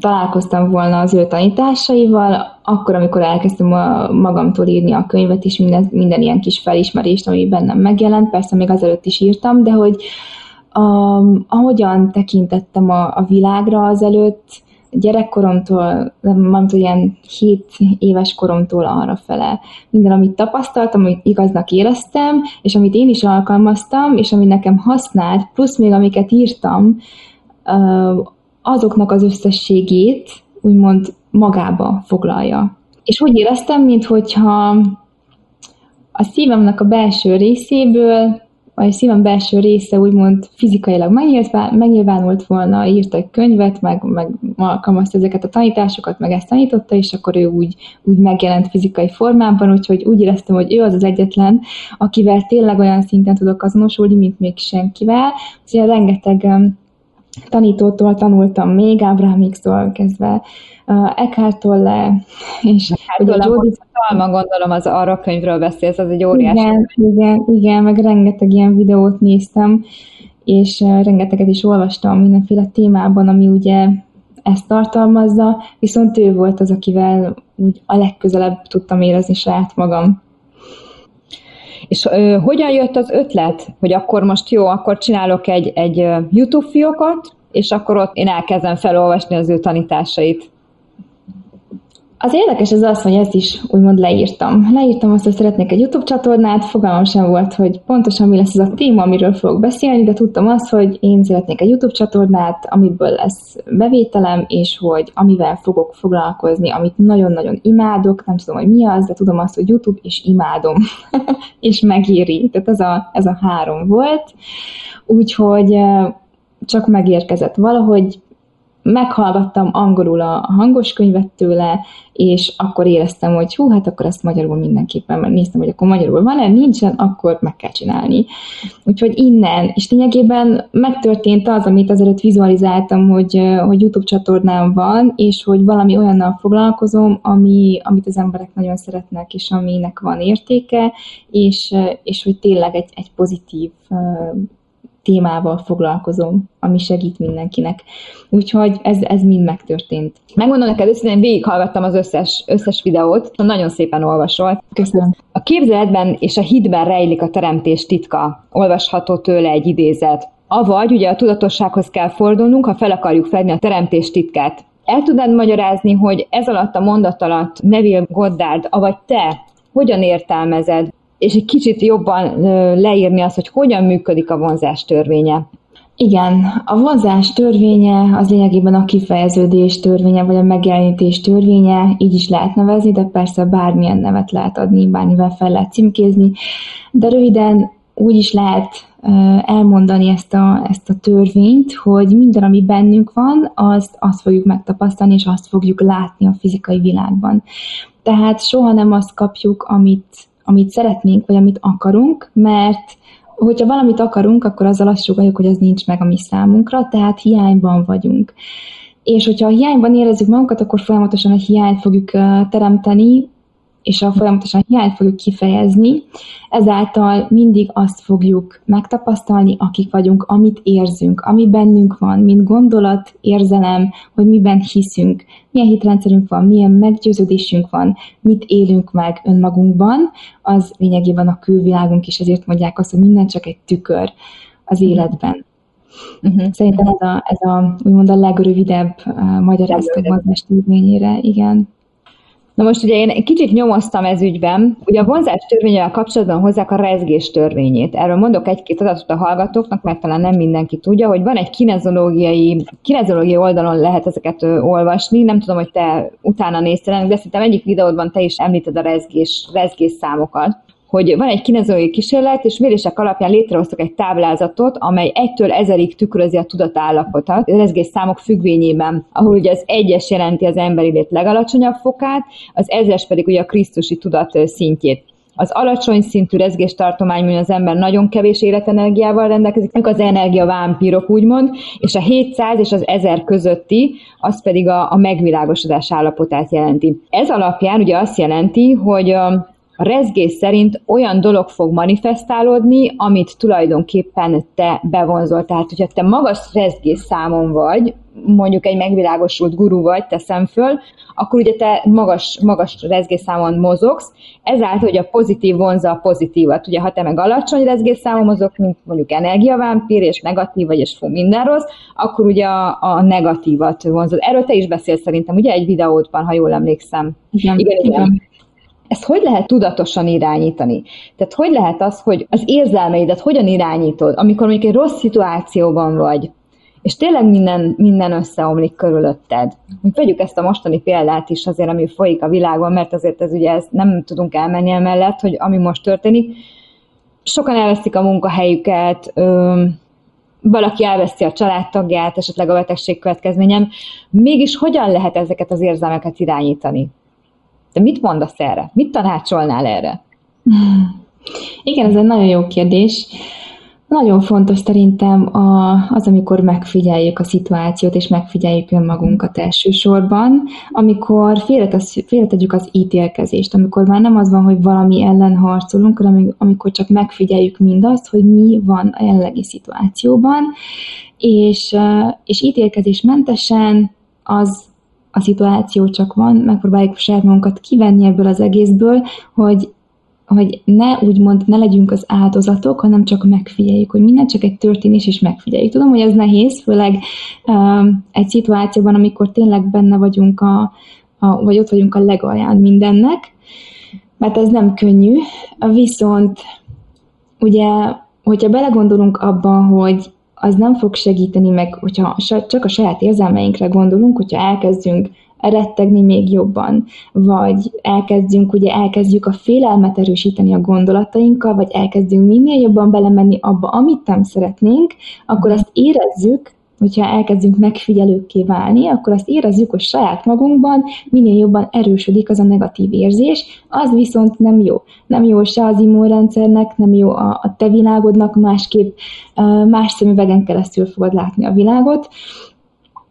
találkoztam volna az ő tanításaival, akkor, amikor elkezdtem a magamtól írni a könyvet, és minden, minden ilyen kis felismerést, ami bennem megjelent, persze még azelőtt is írtam, de hogy um, ahogyan tekintettem a, a világra azelőtt, gyerekkoromtól, tudom, ilyen 7 éves koromtól arra fele. Minden, amit tapasztaltam, amit igaznak éreztem, és amit én is alkalmaztam, és ami nekem használt, plusz még amiket írtam, azoknak az összességét úgymond magába foglalja. És úgy éreztem, mintha a szívemnek a belső részéből a szívem belső része úgymond fizikailag megnyilvánult volna, írt egy könyvet, meg, meg alkalmazta ezeket a tanításokat, meg ezt tanította, és akkor ő úgy, úgy megjelent fizikai formában, úgyhogy úgy éreztem, hogy ő az az egyetlen, akivel tényleg olyan szinten tudok azonosulni, mint még senkivel. Úgyhogy rengeteg tanítótól tanultam még, Ábrámiksztól kezdve, uh, Eckhart Tolle, és hát ugye Talma, gondolom, az arra könyvről beszélsz, az egy óriási. Igen, igen, igen, meg rengeteg ilyen videót néztem, és uh, rengeteget is olvastam mindenféle témában, ami ugye ezt tartalmazza, viszont ő volt az, akivel úgy a legközelebb tudtam érezni saját magam. És ö, hogyan jött az ötlet, hogy akkor most jó, akkor csinálok egy, egy YouTube fiókot, és akkor ott én elkezdem felolvasni az ő tanításait. Az érdekes az az, hogy ezt is úgymond leírtam. Leírtam azt, hogy szeretnék egy YouTube csatornát, fogalmam sem volt, hogy pontosan mi lesz az a téma, amiről fogok beszélni, de tudtam azt, hogy én szeretnék egy YouTube csatornát, amiből lesz bevételem, és hogy amivel fogok foglalkozni, amit nagyon-nagyon imádok, nem tudom, hogy mi az, de tudom azt, hogy YouTube, és imádom, [LAUGHS] és megéri. Tehát ez a, ez a három volt. Úgyhogy csak megérkezett valahogy, meghallgattam angolul a hangos könyvet tőle, és akkor éreztem, hogy hú, hát akkor ezt magyarul mindenképpen, mert néztem, hogy akkor magyarul van-e, nincsen, akkor meg kell csinálni. Úgyhogy innen, és lényegében megtörtént az, amit azelőtt vizualizáltam, hogy, hogy YouTube csatornám van, és hogy valami olyannal foglalkozom, ami, amit az emberek nagyon szeretnek, és aminek van értéke, és, és hogy tényleg egy, egy pozitív témával foglalkozom, ami segít mindenkinek. Úgyhogy ez, ez mind megtörtént. Megmondom neked őszintén, végighallgattam az összes, összes videót, nagyon szépen olvasol. Köszönöm. A képzeletben és a hitben rejlik a teremtés titka. Olvasható tőle egy idézet. Avagy ugye a tudatossághoz kell fordulnunk, ha fel akarjuk fedni a teremtés titkát. El tudnád magyarázni, hogy ez alatt a mondat alatt Neville Goddard, avagy te hogyan értelmezed és egy kicsit jobban leírni azt, hogy hogyan működik a vonzás törvénye. Igen, a vonzás törvénye az lényegében a kifejeződés törvénye, vagy a megjelenítés törvénye, így is lehet nevezni, de persze bármilyen nevet lehet adni, bármivel fel lehet címkézni, de röviden úgy is lehet elmondani ezt a, ezt a törvényt, hogy minden, ami bennünk van, azt, azt fogjuk megtapasztalni, és azt fogjuk látni a fizikai világban. Tehát soha nem azt kapjuk, amit, amit szeretnénk, vagy amit akarunk, mert hogyha valamit akarunk, akkor azzal azt sugaljuk, hogy az nincs meg a mi számunkra, tehát hiányban vagyunk. És hogyha a hiányban érezzük magunkat, akkor folyamatosan a hiányt fogjuk teremteni, és a folyamatosan hiányt fogjuk kifejezni, ezáltal mindig azt fogjuk megtapasztalni, akik vagyunk, amit érzünk, ami bennünk van, mint gondolat, érzelem, hogy miben hiszünk, milyen hitrendszerünk van, milyen meggyőződésünk van, mit élünk meg önmagunkban, az lényegében a külvilágunk is, ezért mondják azt, hogy minden csak egy tükör az mhm. életben. Uh-huh. Szerintem ez a, ez a úgymond a legrövidebb uh, magyarázat a igen. Na most ugye én kicsit nyomoztam ez ügyben, ugye a vonzás törvényével kapcsolatban hozzák a rezgés törvényét. Erről mondok egy-két adatot a hallgatóknak, mert talán nem mindenki tudja, hogy van egy kinezológiai, kinezológiai oldalon lehet ezeket olvasni, nem tudom, hogy te utána néztél, de szerintem egyik videódban te is említed a rezgés, rezgés számokat hogy van egy kinezológiai kísérlet, és mérések alapján létrehoztak egy táblázatot, amely egytől ezerig tükrözi a tudatállapotot, rezgés számok függvényében, ahol ugye az egyes jelenti az emberi lét legalacsonyabb fokát, az ezres pedig ugye a krisztusi tudat szintjét. Az alacsony szintű rezgéstartományban az ember nagyon kevés életenergiával rendelkezik, ők az energiavámpírok úgymond, és a 700 és az 1000 közötti, az pedig a, a megvilágosodás állapotát jelenti. Ez alapján ugye azt jelenti, hogy a, rezgés szerint olyan dolog fog manifestálódni, amit tulajdonképpen te bevonzol. Tehát, hogyha te magas rezgés számon vagy, mondjuk egy megvilágosult guru vagy, teszem föl, akkor ugye te magas, magas rezgésszámon mozogsz, ezáltal, hogy a pozitív vonza a pozitívat. Ugye, ha te meg alacsony rezgésszámon mozog, mint mondjuk energiavámpír, és negatív vagy, és fú, minden rossz, akkor ugye a, a negatívat vonzod. Erről te is beszélsz szerintem, ugye egy videódban, ha jól emlékszem. Igen, igen. igen ezt hogy lehet tudatosan irányítani? Tehát hogy lehet az, hogy az érzelmeidet hogyan irányítod, amikor mondjuk egy rossz szituációban vagy, és tényleg minden, minden összeomlik körülötted. Vegyük ezt a mostani példát is azért, ami folyik a világon, mert azért ez ugye ezt nem tudunk elmenni emellett, hogy ami most történik. Sokan elveszik a munkahelyüket, ö, valaki elveszi a családtagját, esetleg a betegség következményem. Mégis hogyan lehet ezeket az érzelmeket irányítani? Te mit mondasz erre? Mit tanácsolnál erre? Igen, ez egy nagyon jó kérdés. Nagyon fontos szerintem a, az, amikor megfigyeljük a szituációt, és megfigyeljük önmagunkat elsősorban, amikor félretegyük az ítélkezést, amikor már nem az van, hogy valami ellen harcolunk, hanem amikor csak megfigyeljük mindazt, hogy mi van a jelenlegi szituációban, és, és ítélkezésmentesen az a szituáció csak van, megpróbáljuk saját magunkat kivenni ebből az egészből, hogy hogy ne úgymond ne legyünk az áldozatok, hanem csak megfigyeljük, hogy minden csak egy történés, és megfigyeljük. Tudom, hogy ez nehéz, főleg uh, egy szituációban, amikor tényleg benne vagyunk, a, a, vagy ott vagyunk a legalján mindennek, mert ez nem könnyű, viszont ugye, hogyha belegondolunk abban, hogy az nem fog segíteni meg, hogyha csak a saját érzelmeinkre gondolunk, hogyha elkezdünk rettegni még jobban, vagy elkezdjünk, ugye elkezdjük a félelmet erősíteni a gondolatainkkal, vagy elkezdünk minél jobban belemenni abba, amit nem szeretnénk, akkor azt érezzük, hogyha elkezdünk megfigyelőkké válni, akkor azt érezzük, hogy saját magunkban minél jobban erősödik az a negatív érzés, az viszont nem jó. Nem jó se az immunrendszernek, nem jó a, a te világodnak, másképp más szemüvegen keresztül fogod látni a világot,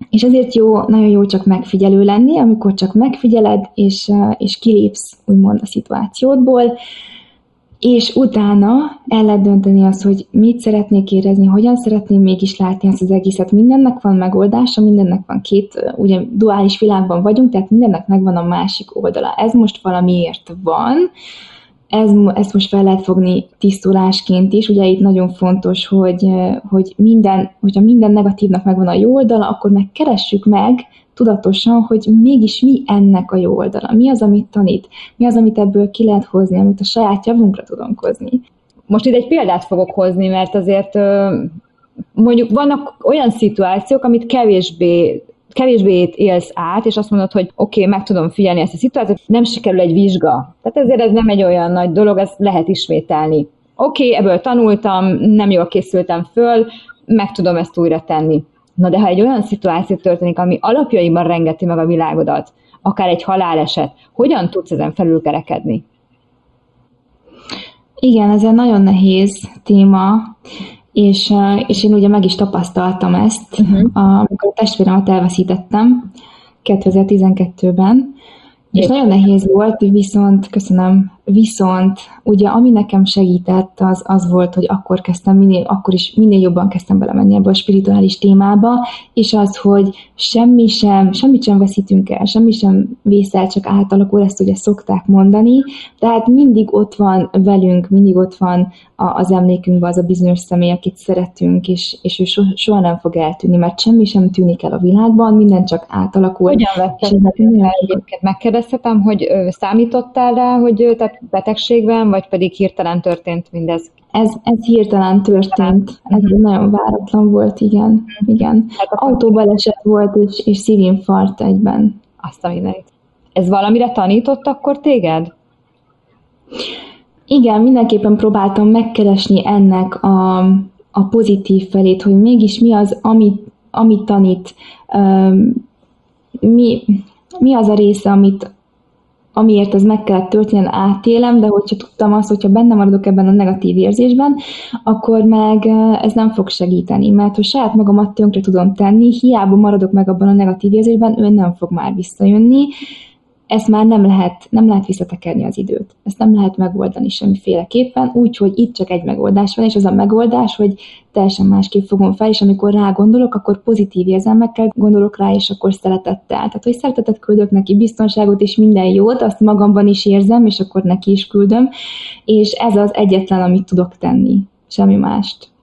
és ezért jó, nagyon jó csak megfigyelő lenni, amikor csak megfigyeled, és, és kilépsz úgymond a szituációdból, és utána el lehet dönteni azt, hogy mit szeretnék érezni, hogyan szeretném mégis látni ezt az egészet. Mindennek van megoldása, mindennek van két, ugye duális világban vagyunk, tehát mindennek megvan a másik oldala. Ez most valamiért van, ez, ezt most fel lehet fogni tisztulásként is. Ugye itt nagyon fontos, hogy, hogy minden, hogyha minden negatívnak megvan a jó oldala, akkor megkeressük meg tudatosan, hogy mégis mi ennek a jó oldala, mi az, amit tanít, mi az, amit ebből ki lehet hozni, amit a saját javunkra tudunk hozni. Most itt egy példát fogok hozni, mert azért mondjuk vannak olyan szituációk, amit kevésbé kevésbé élsz át, és azt mondod, hogy oké, okay, meg tudom figyelni ezt a szituációt, nem sikerül egy vizsga. Tehát ezért ez nem egy olyan nagy dolog, ezt lehet ismételni. Oké, okay, ebből tanultam, nem jól készültem föl, meg tudom ezt újra tenni. Na de ha egy olyan szituáció történik, ami alapjaiban rengeti meg a világodat, akár egy haláleset, hogyan tudsz ezen felülkerekedni? Igen, ez egy nagyon nehéz téma, és, és én ugye meg is tapasztaltam ezt, uh-huh. amikor a testvéremet elveszítettem 2012-ben, és nagyon nehéz volt, viszont, köszönöm, viszont ugye ami nekem segített, az, az volt, hogy akkor kezdtem minél, akkor is minél jobban kezdtem belemenni ebbe a spirituális témába, és az, hogy semmi sem, semmit sem veszítünk el, semmi sem vészel, csak átalakul, ezt ugye szokták mondani, tehát mindig ott van velünk, mindig ott van az emlékünkben az a bizonyos személy, akit szeretünk, és, és ő soha nem fog eltűnni, mert semmi sem tűnik el a világban, minden csak átalakul. Hogyan vetted? Megkérdezhetem, hogy számítottál rá, hogy tehát betegségben, vagy pedig hirtelen történt mindez? Ez, ez hirtelen történt. Ez uh-huh. nagyon váratlan volt, igen. Igen. Hát Autóbaleset volt, és, és szívinfarkt egyben. Azt a mindenit. Ez valamire tanított akkor téged? Igen, mindenképpen próbáltam megkeresni ennek a, a pozitív felét, hogy mégis mi az, amit, amit tanít, um, mi, mi az a része, amit, amiért ez meg kellett történjen, átélem, de hogyha tudtam azt, hogyha benne maradok ebben a negatív érzésben, akkor meg ez nem fog segíteni, mert hogy saját magamat tönkre tudom tenni, hiába maradok meg abban a negatív érzésben, ő nem fog már visszajönni, ezt már nem lehet, nem lehet visszatekerni az időt. Ezt nem lehet megoldani semmiféleképpen, úgyhogy itt csak egy megoldás van, és az a megoldás, hogy teljesen másképp fogom fel, és amikor rá gondolok, akkor pozitív érzelmekkel gondolok rá, és akkor szeretettel. Tehát, hogy szeretetet küldök neki, biztonságot és minden jót, azt magamban is érzem, és akkor neki is küldöm, és ez az egyetlen, amit tudok tenni, semmi mást.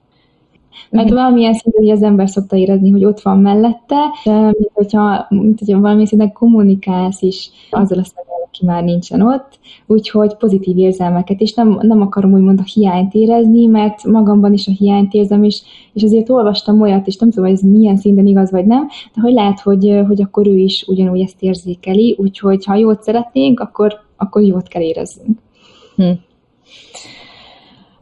Meg uh-huh. valamilyen szinten hogy az ember szokta érezni, hogy ott van mellette, mint hogyha, mint hogyha valamilyen szinten kommunikálsz is azzal a személyel, aki már nincsen ott, úgyhogy pozitív érzelmeket, és nem, nem akarom úgymond a hiányt érezni, mert magamban is a hiányt érzem, és, és azért olvastam olyat, és nem tudom, hogy ez milyen szinten igaz vagy nem, de hogy lehet, hogy, hogy akkor ő is ugyanúgy ezt érzékeli, úgyhogy ha jót szeretnénk, akkor, akkor jót kell érezzünk. Hm.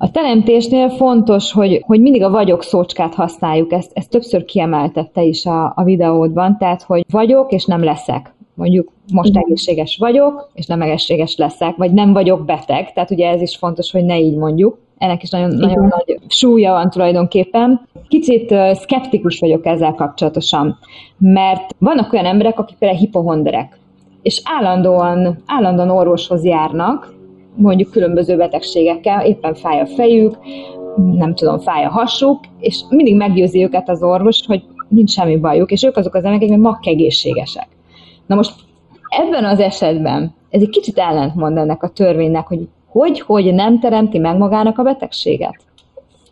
A teremtésnél fontos, hogy, hogy mindig a vagyok szócskát használjuk, ezt, ezt többször kiemeltette is a, a videódban, tehát, hogy vagyok és nem leszek. Mondjuk most egészséges vagyok, és nem egészséges leszek, vagy nem vagyok beteg, tehát ugye ez is fontos, hogy ne így mondjuk. Ennek is nagyon, nagyon nagy súlya van tulajdonképpen. Kicsit szkeptikus vagyok ezzel kapcsolatosan, mert vannak olyan emberek, akik például hipohonderek, és állandóan, állandóan orvoshoz járnak, mondjuk különböző betegségekkel, éppen fáj a fejük, nem tudom, fáj a hasuk, és mindig meggyőzi őket az orvos, hogy nincs semmi bajuk, és ők azok az emberek, akik makkegészségesek. Na most ebben az esetben ez egy kicsit ellentmond ennek a törvénynek, hogy hogy, hogy nem teremti meg magának a betegséget.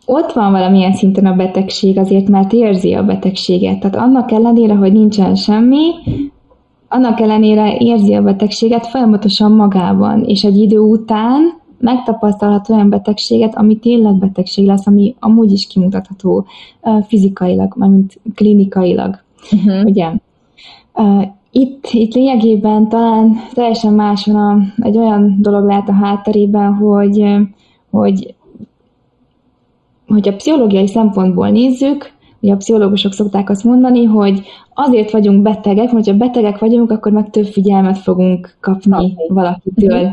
Ott van valamilyen szinten a betegség, azért mert érzi a betegséget. Tehát annak ellenére, hogy nincsen semmi, annak ellenére érzi a betegséget folyamatosan magában, és egy idő után megtapasztalhat olyan betegséget, ami tényleg betegség lesz, ami amúgy is kimutatható fizikailag, mármint klinikailag. Uh-huh. Ugye? Itt, itt lényegében talán teljesen más van a, egy olyan dolog lehet a hátterében, hogy, hogy, hogy a pszichológiai szempontból nézzük, Ugye a pszichológusok szokták azt mondani, hogy azért vagyunk betegek, mert ha betegek vagyunk, akkor meg több figyelmet fogunk kapni okay. valakitől. Mm-hmm.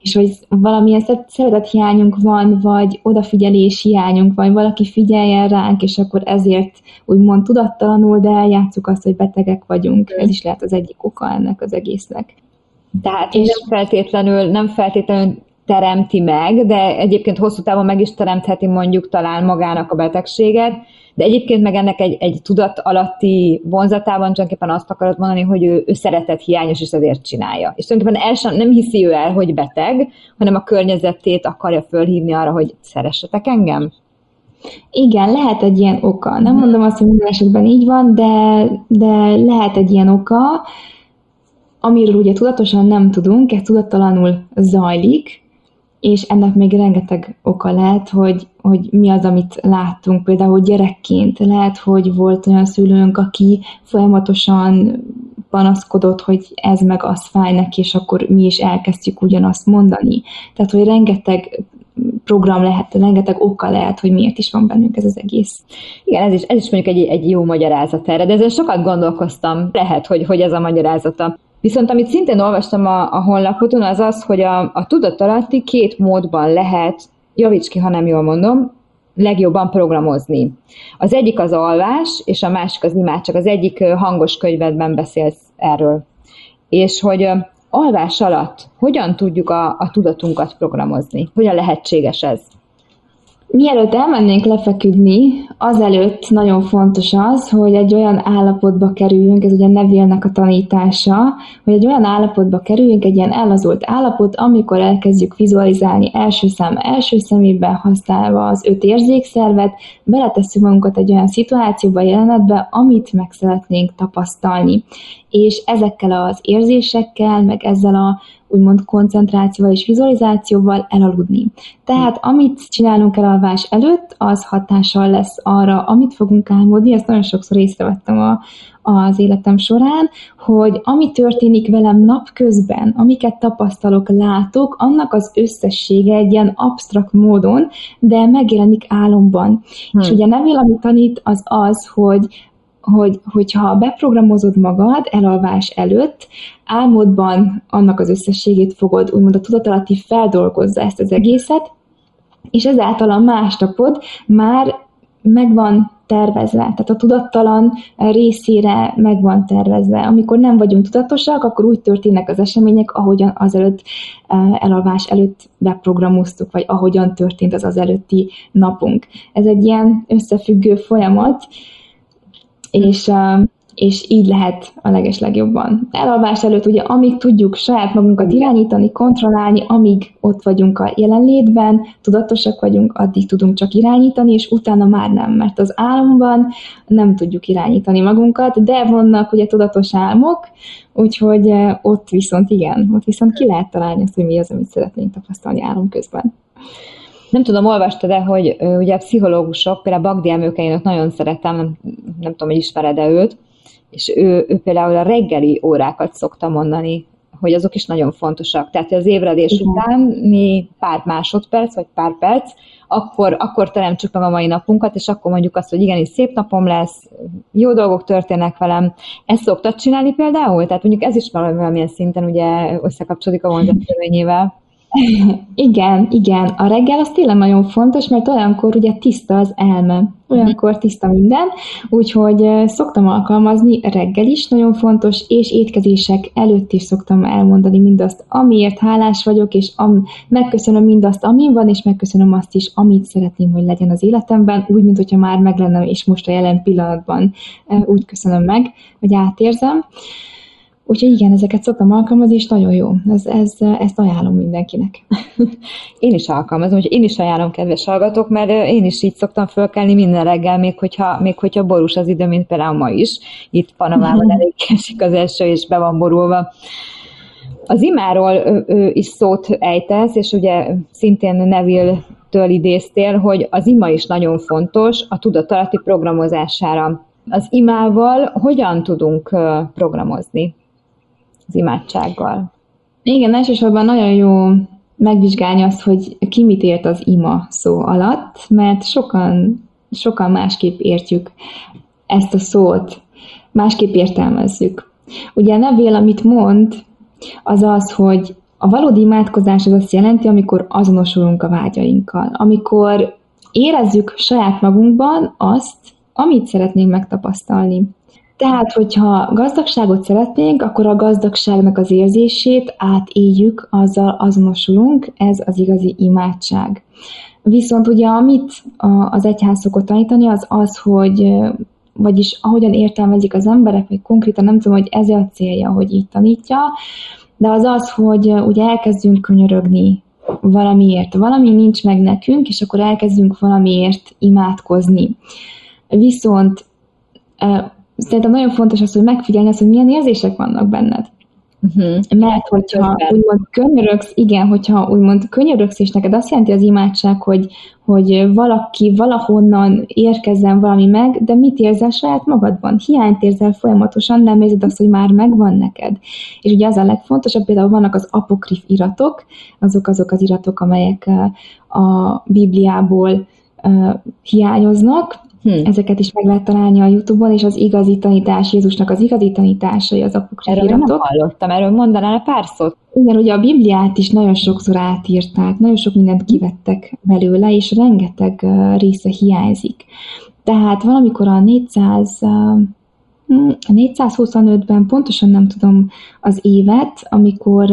És hogy valamilyen szeretethiányunk van, vagy odafigyelés hiányunk van, valaki figyeljen ránk, és akkor ezért úgymond tudattalanul, de eljátszuk azt, hogy betegek vagyunk. Ez is lehet az egyik oka ennek az egésznek. Tehát és nem feltétlenül, nem feltétlenül teremti meg, de egyébként hosszú távon meg is teremtheti mondjuk talán magának a betegséget, de egyébként meg ennek egy, egy tudat alatti vonzatában tulajdonképpen azt akarod mondani, hogy ő, ő szeretet hiányos, és ezért csinálja. És tulajdonképpen el sem, nem hiszi ő el, hogy beteg, hanem a környezetét akarja fölhívni arra, hogy szeressetek engem? Igen, lehet egy ilyen oka. Nem mondom azt, hogy minden esetben így van, de, de lehet egy ilyen oka, amiről ugye tudatosan nem tudunk, ez tudattalanul zajlik, és ennek még rengeteg oka lehet, hogy, hogy mi az, amit láttunk. Például gyerekként lehet, hogy volt olyan szülőnk, aki folyamatosan panaszkodott, hogy ez meg az fáj neki, és akkor mi is elkezdjük ugyanazt mondani. Tehát, hogy rengeteg program lehet, rengeteg oka lehet, hogy miért is van bennünk ez az egész. Igen, ez is, ez is mondjuk egy, egy jó magyarázat erre, de ezen sokat gondolkoztam, lehet, hogy, hogy ez a magyarázata. Viszont amit szintén olvastam a, a honlapodon, az az, hogy a, a tudatalatti két módban lehet, javíts ki, ha nem jól mondom, legjobban programozni. Az egyik az alvás, és a másik az imád, csak az egyik hangos könyvedben beszélsz erről. És hogy alvás alatt hogyan tudjuk a, a tudatunkat programozni? Hogyan lehetséges ez? Mielőtt elmennénk lefeküdni, azelőtt nagyon fontos az, hogy egy olyan állapotba kerüljünk, ez ugye Neville-nek a tanítása, hogy egy olyan állapotba kerüljünk, egy ilyen ellazult állapot, amikor elkezdjük vizualizálni első szám első szemében használva az öt érzékszervet, beletesszük magunkat egy olyan szituációba, jelenetbe, amit meg szeretnénk tapasztalni. És ezekkel az érzésekkel, meg ezzel a úgymond koncentrációval és vizualizációval elaludni. Tehát amit csinálunk elalvás előtt, az hatással lesz arra, amit fogunk álmodni, ezt nagyon sokszor észrevettem a, az életem során, hogy ami történik velem napközben, amiket tapasztalok, látok, annak az összessége egy ilyen absztrakt módon, de megjelenik álomban. Hmm. És ugye nem amit tanít, az az, hogy hogy, hogyha beprogramozod magad elalvás előtt, álmodban annak az összességét fogod, úgymond a tudatalatti feldolgozza ezt az egészet, és ezáltal a másnapod már megvan tervezve, tehát a tudattalan részére meg van tervezve. Amikor nem vagyunk tudatosak, akkor úgy történnek az események, ahogyan azelőtt eh, elalvás előtt beprogramoztuk, vagy ahogyan történt az az előtti napunk. Ez egy ilyen összefüggő folyamat, és és így lehet a leges legjobban. Elalvás előtt ugye amíg tudjuk saját magunkat irányítani, kontrollálni, amíg ott vagyunk a jelenlétben, tudatosak vagyunk, addig tudunk csak irányítani, és utána már nem, mert az álomban nem tudjuk irányítani magunkat, de vannak ugye tudatos álmok, úgyhogy ott viszont igen, ott viszont ki lehet találni azt, hogy mi az, amit szeretnénk tapasztalni álom közben. Nem tudom, olvastad-e, hogy ugye a pszichológusok, például Bagdi Emőke, nagyon szeretem, nem, nem tudom, hogy ismered-e őt, és ő, ő például a reggeli órákat szokta mondani, hogy azok is nagyon fontosak. Tehát az ébredés Igen. után mi pár másodperc, vagy pár perc, akkor, akkor teremtsük meg a mai napunkat, és akkor mondjuk azt, hogy igenis szép napom lesz, jó dolgok történnek velem. Ezt szoktad csinálni például? Tehát mondjuk ez is valamilyen szinten ugye összekapcsolódik a vonzat törvényével. Igen, igen. A reggel az tényleg nagyon fontos, mert olyankor ugye tiszta az elme. Olyankor tiszta minden, úgyhogy szoktam alkalmazni reggel is, nagyon fontos, és étkezések előtt is szoktam elmondani mindazt, amiért hálás vagyok, és am, megköszönöm mindazt, amin van, és megköszönöm azt is, amit szeretném, hogy legyen az életemben, úgy, mint hogyha már meg lenne, és most a jelen pillanatban úgy köszönöm meg, hogy átérzem. Úgyhogy igen, ezeket szoktam alkalmazni, és nagyon jó. Ez, ez, ezt ajánlom mindenkinek. [LAUGHS] én is alkalmazom, hogy én is ajánlom, kedves hallgatók, mert én is így szoktam fölkelni minden reggel, még hogyha, még hogyha borús az idő, mint például ma is. Itt Panamában elég esik az eső, és be van borulva. Az imáról is szót ejtesz, és ugye szintén Neville-től idéztél, hogy az ima is nagyon fontos a tudatalatti programozására. Az imával hogyan tudunk programozni? Az imádsággal. Igen, elsősorban nagyon jó megvizsgálni azt, hogy ki mit ért az ima szó alatt, mert sokan, sokan másképp értjük ezt a szót, másképp értelmezzük. Ugye a nevél, amit mond, az az, hogy a valódi imádkozás az azt jelenti, amikor azonosulunk a vágyainkkal, amikor érezzük saját magunkban azt, amit szeretnénk megtapasztalni. Tehát, hogyha gazdagságot szeretnénk, akkor a gazdagságnak az érzését átéljük, azzal azonosulunk, ez az igazi imádság. Viszont ugye, amit az egyház szokott tanítani, az az, hogy vagyis ahogyan értelmezik az emberek, vagy konkrétan nem tudom, hogy ez a célja, hogy így tanítja, de az az, hogy ugye elkezdünk könyörögni valamiért. Valami nincs meg nekünk, és akkor elkezdünk valamiért imádkozni. Viszont szerintem nagyon fontos az, hogy megfigyelni azt, hogy milyen érzések vannak benned. Uh-huh. Mert hogyha úgymond könyörögsz, igen, hogyha úgymond könyörögsz, és neked azt jelenti az imádság, hogy, hogy valaki valahonnan érkezzen valami meg, de mit érzel saját magadban? Hiányt érzel folyamatosan, nem érzed azt, hogy már megvan neked. És ugye az a legfontosabb, például vannak az apokrif iratok, azok azok az iratok, amelyek a Bibliából hiányoznak, Hmm. Ezeket is meg lehet találni a Youtube-on, és az igazi tanítás, Jézusnak az igazi tanításai, az apokrif Erről nem hallottam, erről mondanál pár szót? Igen, ugye a Bibliát is nagyon sokszor átírták, nagyon sok mindent kivettek belőle, és rengeteg része hiányzik. Tehát valamikor a 400 425-ben pontosan nem tudom az évet, amikor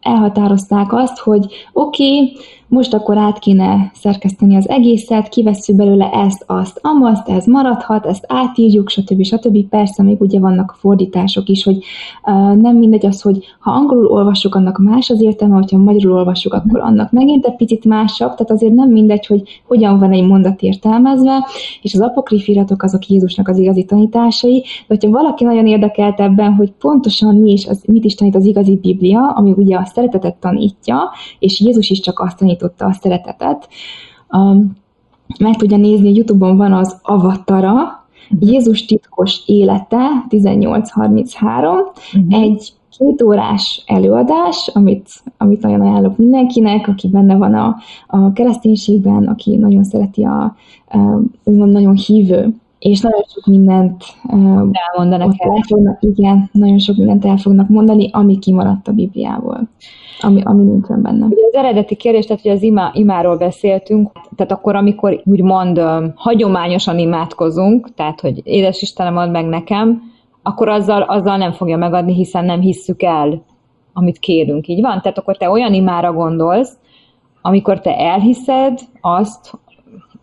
elhatározták azt, hogy oké, okay, most akkor át kéne szerkeszteni az egészet, kivesszük belőle ezt, azt, amazt, ez maradhat, ezt átírjuk, stb. stb. Persze még ugye vannak fordítások is, hogy uh, nem mindegy az, hogy ha angolul olvassuk, annak más az értelme, hogyha magyarul olvassuk, akkor annak megint egy picit másabb, tehát azért nem mindegy, hogy hogyan van egy mondat értelmezve, és az apokrif iratok azok Jézusnak az igazi tanításai, de hogyha valaki nagyon érdekelt ebben, hogy pontosan mi is, az, mit is tanít az igazi Biblia, ami ugye a szeretetet tanítja, és Jézus is csak azt tanította a szeretetet. Um, meg tudja nézni, Youtube-on van az Avatara, uh-huh. Jézus titkos élete, 1833, uh-huh. egy két órás előadás, amit, amit nagyon ajánlok mindenkinek, aki benne van a, a kereszténységben, aki nagyon szereti a, a nagyon hívő és nagyon sok mindent elmondanak el. Elfognak, igen, nagyon sok mindent el fognak mondani, ami kimaradt a Bibliából, ami, ami nincsen benne. Ugye az eredeti kérdés, tehát hogy az imá, imáról beszéltünk, tehát akkor, amikor úgymond hagyományosan imádkozunk, tehát hogy édes Istenem ad meg nekem, akkor azzal, azzal nem fogja megadni, hiszen nem hisszük el, amit kérünk. Így van? Tehát akkor te olyan imára gondolsz, amikor te elhiszed azt,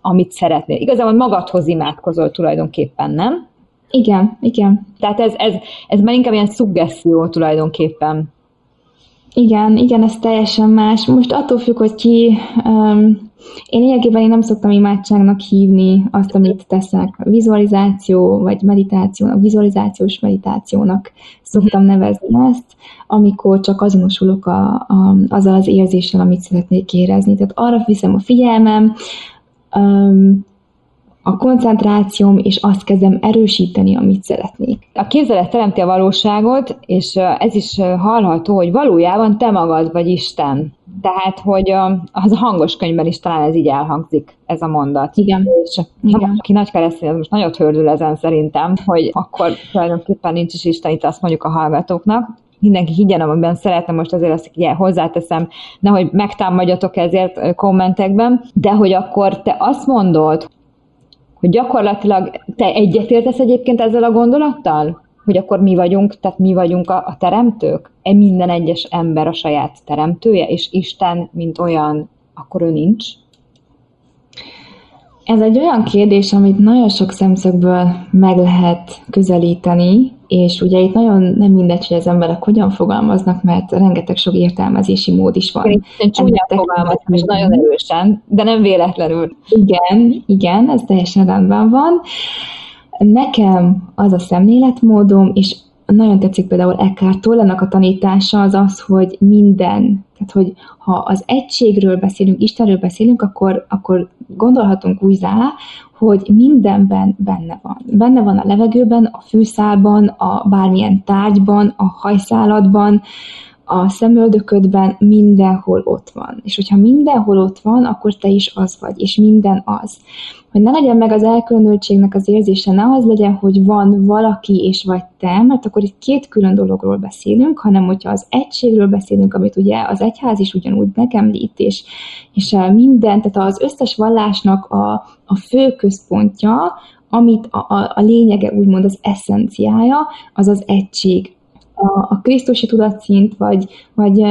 amit szeretnél. Igazából magadhoz imádkozol tulajdonképpen, nem? Igen, igen. Tehát ez, ez, ez már inkább ilyen szuggesztió tulajdonképpen. Igen, igen, ez teljesen más. Most attól függ, hogy ki... Um, én lényegében én nem szoktam imádságnak hívni azt, amit teszek. Vizualizáció, vagy meditáció, vizualizációs meditációnak szoktam nevezni ezt, amikor csak azonosulok a, a, azzal az érzéssel, amit szeretnék érezni. Tehát arra viszem a figyelmem, um, a koncentrációm, és azt kezdem erősíteni, amit szeretnék. A képzelet teremti a valóságot, és ez is hallható, hogy valójában te magad vagy Isten. Tehát, hogy az a hangos könyvben is talán ez így elhangzik, ez a mondat. Igen. És Igen. aki nagy keresztény, az most nagyot hördül ezen szerintem, hogy akkor tulajdonképpen nincs is Isten, itt azt mondjuk a hallgatóknak, mindenki higgyen, amiben szeretne, most azért azt ugye, hozzáteszem, nehogy megtámadjatok ezért kommentekben, de hogy akkor te azt mondod, hogy gyakorlatilag te egyetértesz egyébként ezzel a gondolattal? Hogy akkor mi vagyunk, tehát mi vagyunk a, a teremtők? E minden egyes ember a saját teremtője, és Isten, mint olyan, akkor ő nincs? Ez egy olyan kérdés, amit nagyon sok szemszögből meg lehet közelíteni, és ugye itt nagyon nem mindegy, hogy az emberek hogyan fogalmaznak, mert rengeteg sok értelmezési mód is van. Én csúnyán fogalmazom, és nagyon erősen, de nem véletlenül. Igen, igen, ez teljesen rendben van. Nekem az a szemléletmódom, és nagyon tetszik például Eckhart Tollenak a tanítása az az, hogy minden, tehát hogy ha az egységről beszélünk, Istenről beszélünk, akkor, akkor gondolhatunk úgy rá, hogy mindenben benne van. Benne van a levegőben, a fűszálban, a bármilyen tárgyban, a hajszálatban, a szemöldöködben, mindenhol ott van. És hogyha mindenhol ott van, akkor te is az vagy, és minden az hogy ne legyen meg az elkülönültségnek az érzése, ne az legyen, hogy van valaki és vagy te, mert akkor itt két külön dologról beszélünk, hanem hogyha az egységről beszélünk, amit ugye az egyház is ugyanúgy megemlít, és, és eh, minden, tehát az összes vallásnak a, a fő központja, amit a, a, a lényege, úgymond az eszenciája, az az egység, a, a Krisztusi tudatszint, vagy, vagy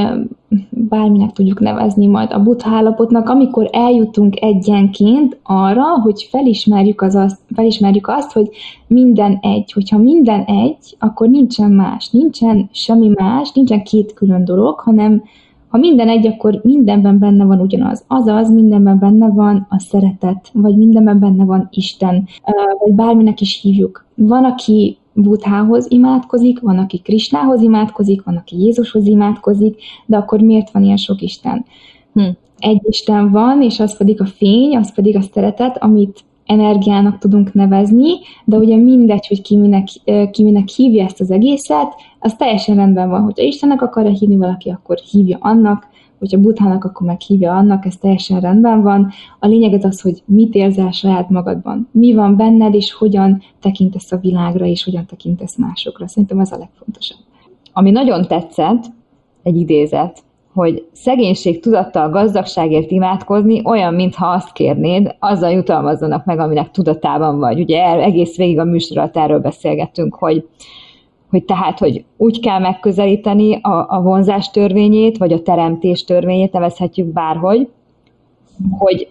bárminek tudjuk nevezni majd a buddha állapotnak, amikor eljutunk egyenként arra, hogy felismerjük, az azt, felismerjük azt, hogy minden egy. Hogyha minden egy, akkor nincsen más, nincsen semmi más, nincsen két külön dolog, hanem ha minden egy, akkor mindenben benne van ugyanaz. Azaz, mindenben benne van a szeretet, vagy mindenben benne van Isten, vagy bárminek is hívjuk. Van, aki Buthához imádkozik, van, aki Krisnához imádkozik, van, aki Jézushoz imádkozik, de akkor miért van ilyen sok Isten? Hm. Egy Isten van, és az pedig a fény, az pedig a szeretet, amit energiának tudunk nevezni, de ugye mindegy, hogy ki minek, ki minek hívja ezt az egészet, az teljesen rendben van. Hogyha Istennek akarja hívni valaki, akkor hívja annak, hogyha buthának, akkor meghívja annak, ez teljesen rendben van. A lényeg az, hogy mit érzel saját magadban. Mi van benned, és hogyan tekintesz a világra, és hogyan tekintesz másokra. Szerintem ez a legfontosabb. Ami nagyon tetszett, egy idézet, hogy szegénység tudattal gazdagságért imádkozni olyan, mintha azt kérnéd, azzal jutalmazzanak meg, aminek tudatában vagy. Ugye egész végig a műsor erről beszélgettünk, hogy hogy tehát, hogy úgy kell megközelíteni a, a vonzás törvényét, vagy a teremtés törvényét, nevezhetjük bárhogy, hogy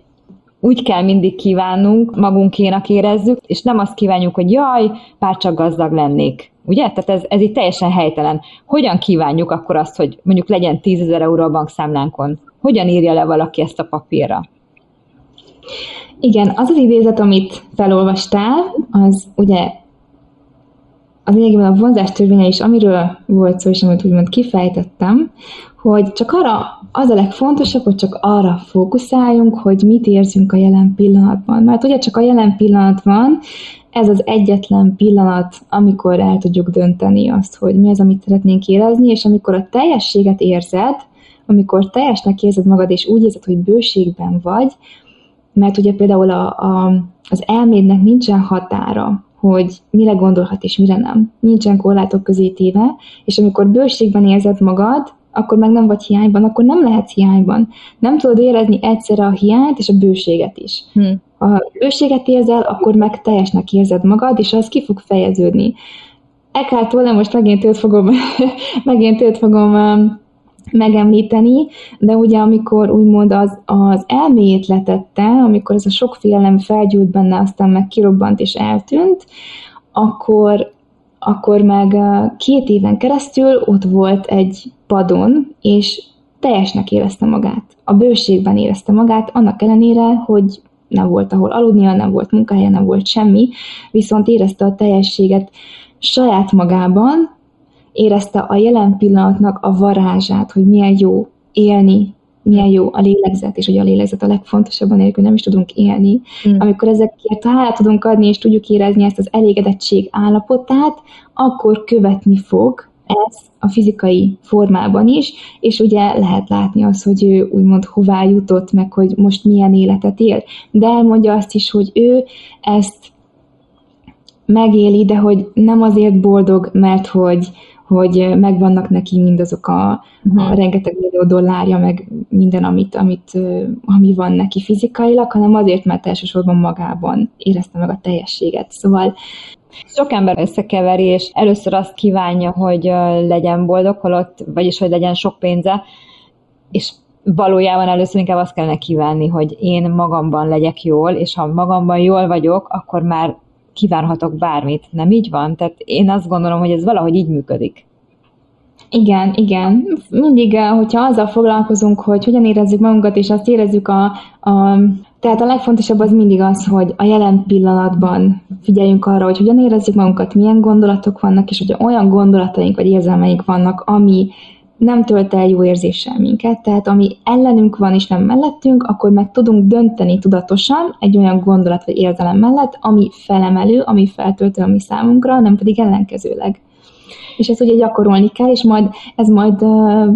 úgy kell mindig kívánnunk, magunkénak érezzük, és nem azt kívánjuk, hogy jaj, bár csak gazdag lennék. Ugye? Tehát ez, ez itt teljesen helytelen. Hogyan kívánjuk akkor azt, hogy mondjuk legyen 10 ezer euró a bankszámlánkon? Hogyan írja le valaki ezt a papírra? Igen, az az idézet, amit felolvastál, az ugye az lényegében a vonzás törvénye is, amiről volt szó, és amit úgymond kifejtettem, hogy csak arra, az a legfontosabb, hogy csak arra fókuszáljunk, hogy mit érzünk a jelen pillanatban. Mert ugye csak a jelen pillanat van, ez az egyetlen pillanat, amikor el tudjuk dönteni azt, hogy mi az, amit szeretnénk érezni, és amikor a teljességet érzed, amikor teljesnek érzed magad, és úgy érzed, hogy bőségben vagy, mert ugye például a, a az elmédnek nincsen határa, hogy mire gondolhat és mire nem. Nincsen korlátok közé téve, és amikor bőségben érzed magad, akkor meg nem vagy hiányban, akkor nem lehetsz hiányban. Nem tudod érezni egyszerre a hiányt és a bőséget is. Hmm. Ha bőséget érzel, akkor meg teljesnek érzed magad, és az ki fog fejeződni. Eckhart Tolle, most megint őt fogom, [LAUGHS] megint őt fogom um, megemlíteni, de ugye amikor úgymond az, az elméjét letette, amikor ez a sok félelem felgyújt benne, aztán meg kirobbant és eltűnt, akkor, akkor meg két éven keresztül ott volt egy padon, és teljesnek érezte magát. A bőségben érezte magát, annak ellenére, hogy nem volt ahol aludnia, nem volt munkahelye, nem volt semmi, viszont érezte a teljességet saját magában, érezte a jelen pillanatnak a varázsát, hogy milyen jó élni, milyen jó a lélegzet, és hogy a lélegzet a legfontosabb, anélkül nem is tudunk élni. Mm. Amikor ezekért hálát tudunk adni, és tudjuk érezni ezt az elégedettség állapotát, akkor követni fog ez a fizikai formában is, és ugye lehet látni azt, hogy ő úgymond hová jutott, meg hogy most milyen életet él. De elmondja azt is, hogy ő ezt megéli, de hogy nem azért boldog, mert hogy, hogy megvannak neki mindazok a, uh-huh. a rengeteg millió dollárja, meg minden, amit, amit, ami van neki fizikailag, hanem azért, mert elsősorban magában érezte meg a teljességet. Szóval sok ember összekeveri, és először azt kívánja, hogy legyen boldog, holott, vagyis hogy legyen sok pénze, és valójában először inkább azt kellene kívánni, hogy én magamban legyek jól, és ha magamban jól vagyok, akkor már kívánhatok bármit. Nem így van? Tehát én azt gondolom, hogy ez valahogy így működik. Igen, igen. Mindig, eh, hogyha azzal foglalkozunk, hogy hogyan érezzük magunkat, és azt érezzük a, a tehát a legfontosabb az mindig az, hogy a jelen pillanatban figyeljünk arra, hogy hogyan érezzük magunkat, milyen gondolatok vannak, és hogy olyan gondolataink vagy érzelmeink vannak, ami nem tölt el jó érzéssel minket, tehát ami ellenünk van és nem mellettünk, akkor meg tudunk dönteni tudatosan egy olyan gondolat vagy érzelem mellett, ami felemelő, ami feltöltő a mi számunkra, nem pedig ellenkezőleg. És ezt ugye gyakorolni kell, és majd ez majd uh,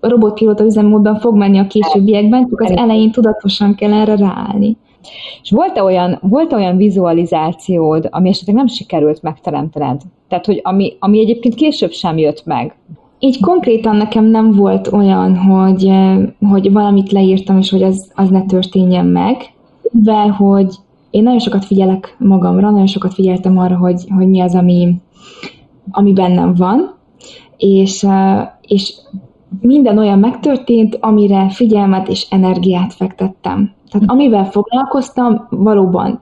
robotpilóta üzemmódban fog menni a későbbiekben, csak az elején tudatosan kell erre ráállni. És volt-e olyan, volt olyan vizualizációd, ami esetleg nem sikerült megteremtened? Tehát, hogy ami, ami egyébként később sem jött meg? Így konkrétan nekem nem volt olyan, hogy, hogy valamit leírtam, és hogy az, az ne történjen meg, de hogy én nagyon sokat figyelek magamra, nagyon sokat figyeltem arra, hogy, hogy mi az, ami, ami bennem van, és, és minden olyan megtörtént, amire figyelmet és energiát fektettem. Tehát amivel foglalkoztam, valóban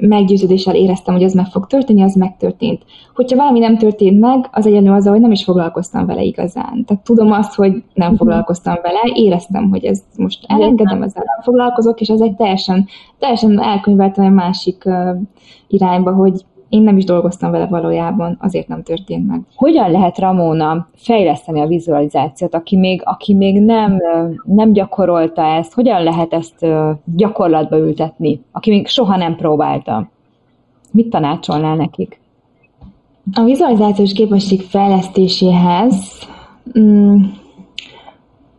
meggyőződéssel éreztem, hogy ez meg fog történni, az megtörtént. Hogyha valami nem történt meg, az egyenlő azzal, hogy nem is foglalkoztam vele igazán. Tehát tudom azt, hogy nem foglalkoztam vele, éreztem, hogy ez most elengedem, ezzel nem foglalkozok, és az egy teljesen, teljesen elkönyveltem egy másik uh, irányba, hogy én nem is dolgoztam vele valójában, azért nem történt meg. Hogyan lehet Ramona fejleszteni a vizualizációt, aki még, aki még nem, nem gyakorolta ezt, hogyan lehet ezt gyakorlatba ültetni, aki még soha nem próbálta? Mit tanácsolnál nekik? A vizualizációs képesség fejlesztéséhez mm,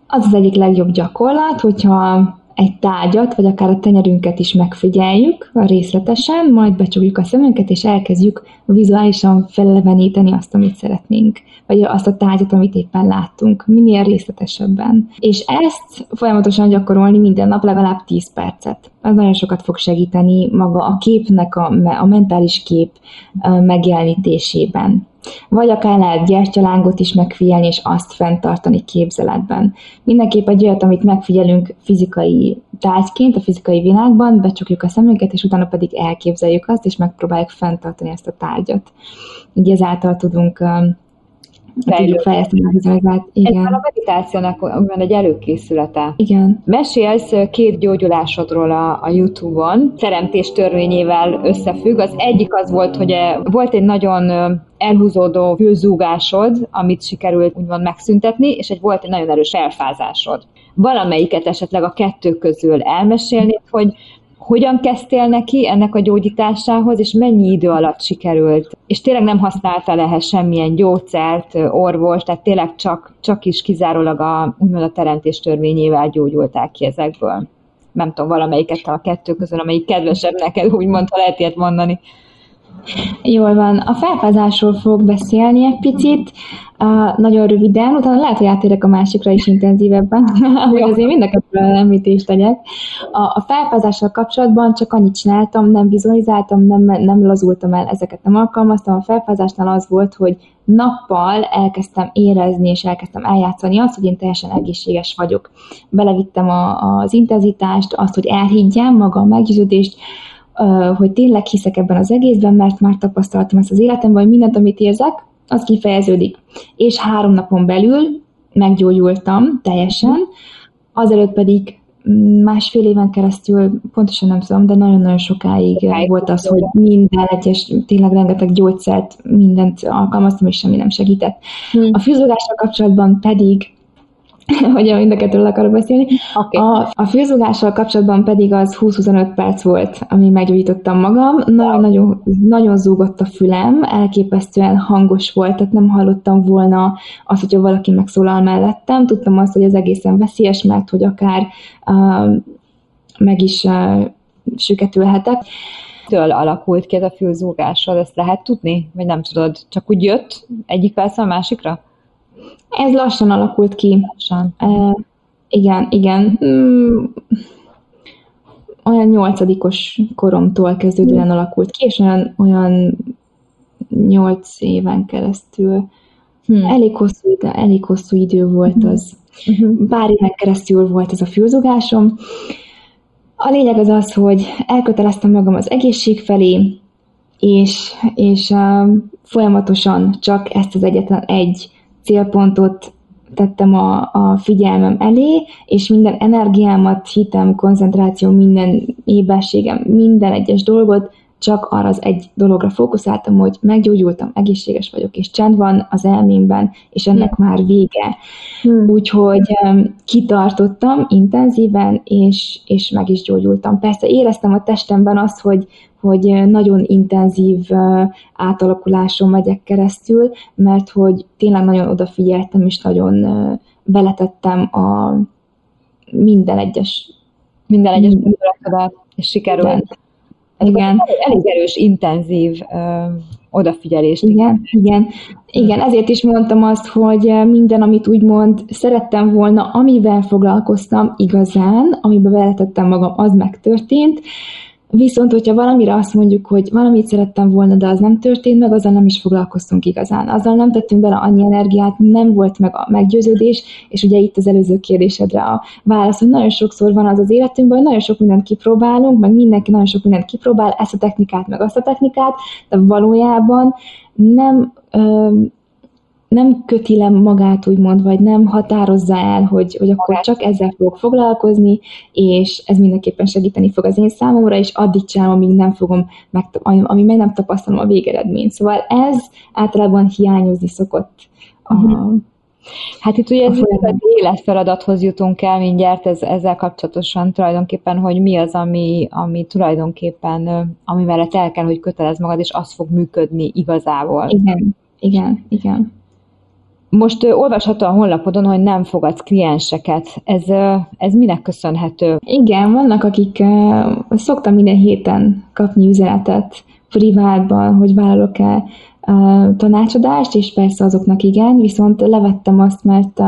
az az egyik legjobb gyakorlat, hogyha egy tárgyat, vagy akár a tenyerünket is megfigyeljük részletesen, majd becsukjuk a szemünket, és elkezdjük vizuálisan feleleveníteni azt, amit szeretnénk, vagy azt a tárgyat, amit éppen láttunk, minél részletesebben. És ezt folyamatosan gyakorolni minden nap legalább 10 percet. Az nagyon sokat fog segíteni maga a képnek, a, a mentális kép megjelenítésében. Vagy akár lehet gyertyalángot is megfigyelni, és azt fenntartani képzeletben. Mindenképp egy olyat, amit megfigyelünk fizikai tárgyként, a fizikai világban, becsukjuk a szemünket, és utána pedig elképzeljük azt, és megpróbáljuk fenntartani ezt a tárgyat. Így ezáltal tudunk tudjuk fejleszteni a vizualizációt. Igen. Ez a meditációnak van egy előkészülete. Igen. Mesélsz két gyógyulásodról a, a YouTube-on, teremtés törvényével összefügg. Az egyik az volt, hogy volt egy nagyon elhúzódó fülzúgásod, amit sikerült úgymond megszüntetni, és egy volt egy nagyon erős elfázásod. Valamelyiket esetleg a kettő közül elmesélnéd, hogy hogyan kezdtél neki ennek a gyógyításához, és mennyi idő alatt sikerült? És tényleg nem használtál ehhez semmilyen gyógyszert, orvos, tehát tényleg csak, csak is kizárólag a, úgymond a teremtés törvényével gyógyulták ki ezekből. nem tudom, valamelyiket a kettő közül, amelyik kedvesebb neked, úgymond, ha lehet ilyet mondani. Jól van. A felfázásról fogok beszélni egy picit, uh, nagyon röviden, utána lehet, hogy átérek a másikra is intenzívebben, [LAUGHS] hogy azért mindenkettőről említést tegyek. A, a felfázással kapcsolatban csak annyit csináltam, nem vizualizáltam, nem, nem lazultam el, ezeket nem alkalmaztam. A felfázásnál az volt, hogy nappal elkezdtem érezni és elkezdtem eljátszani azt, hogy én teljesen egészséges vagyok. Belevittem a, az intenzitást, azt, hogy elhiggyem maga a meggyőződést, hogy tényleg hiszek ebben az egészben, mert már tapasztaltam ezt az életemben, hogy mindent, amit érzek, az kifejeződik. És három napon belül meggyógyultam teljesen, azelőtt pedig másfél éven keresztül, pontosan nem tudom, de nagyon-nagyon sokáig Sokáig volt az, hogy minden egyes, tényleg rengeteg gyógyszert, mindent alkalmaztam, és semmi nem segített. Hmm. A fűzógással kapcsolatban pedig [LAUGHS] hogy mind a kettőről akarok beszélni. Okay. A, a főzógással kapcsolatban pedig az 20-25 perc volt, ami meggyógyítottam magam. Nagyon, nagyon, nagyon zúgott a fülem, elképesztően hangos volt, tehát nem hallottam volna azt, hogyha valaki megszólal mellettem. Tudtam azt, hogy ez egészen veszélyes, mert hogy akár uh, meg is uh, süketülhetek. Től alakult ki ez a fülzúgással, ezt lehet tudni? Vagy nem tudod? Csak úgy jött egyik perc a másikra? Ez lassan alakult ki. Lassan. Uh, igen, igen. Mm, olyan nyolcadikos koromtól kezdődően mm. alakult ki, és olyan, olyan nyolc éven keresztül. Hmm. Elég, hosszú idő, elég hosszú idő volt hmm. az. Hmm. Pár éven keresztül volt ez a fülzogásom. A lényeg az az, hogy elköteleztem magam az egészség felé, és, és uh, folyamatosan csak ezt az egyetlen egy célpontot tettem a, a figyelmem elé, és minden energiámat, hitem, koncentráció, minden éberségem, minden egyes dolgot csak arra az egy dologra fókuszáltam, hogy meggyógyultam, egészséges vagyok, és csend van az elmémben, és ennek hmm. már vége. Hmm. Úgyhogy um, kitartottam intenzíven, és, és meg is gyógyultam. Persze éreztem a testemben azt, hogy, hogy nagyon intenzív átalakuláson megyek keresztül, mert hogy tényleg nagyon odafigyeltem, és nagyon beletettem a minden egyes minden egyes gondolatodat, és sikerült. Igen. Elég erős, intenzív ö, odafigyelést. Igen, igen. Igen, ezért is mondtam azt, hogy minden, amit úgymond szerettem volna, amivel foglalkoztam igazán, amiben beletettem magam, az megtörtént, Viszont, hogyha valamire azt mondjuk, hogy valamit szerettem volna, de az nem történt meg, azzal nem is foglalkoztunk igazán. Azzal nem tettünk bele annyi energiát, nem volt meg a meggyőződés, és ugye itt az előző kérdésedre a válasz, hogy nagyon sokszor van az az életünkben, hogy nagyon sok mindent kipróbálunk, meg mindenki nagyon sok mindent kipróbál, ezt a technikát, meg azt a technikát, de valójában nem nem köti le magát, úgymond, vagy nem határozza el, hogy, hogy akkor csak ezzel fogok foglalkozni, és ez mindenképpen segíteni fog az én számomra, és addig csinálom, amíg nem fogom, meg, amíg meg nem tapasztalom a végeredményt. Szóval ez általában hiányozni szokott a, uh-huh. Hát itt ugye ez az életfeladathoz jutunk el mindjárt ez, ezzel kapcsolatosan tulajdonképpen, hogy mi az, ami, ami tulajdonképpen, ami mellett el kell, hogy kötelez magad, és az fog működni igazából. Igen, igen, igen. Most olvasható a honlapodon, hogy nem fogadsz klienseket. Ez, ez minek köszönhető? Igen, vannak, akik uh, szoktam minden héten kapni üzenetet privátban, hogy vállalok-e tanácsadást, és persze azoknak igen, viszont levettem azt, mert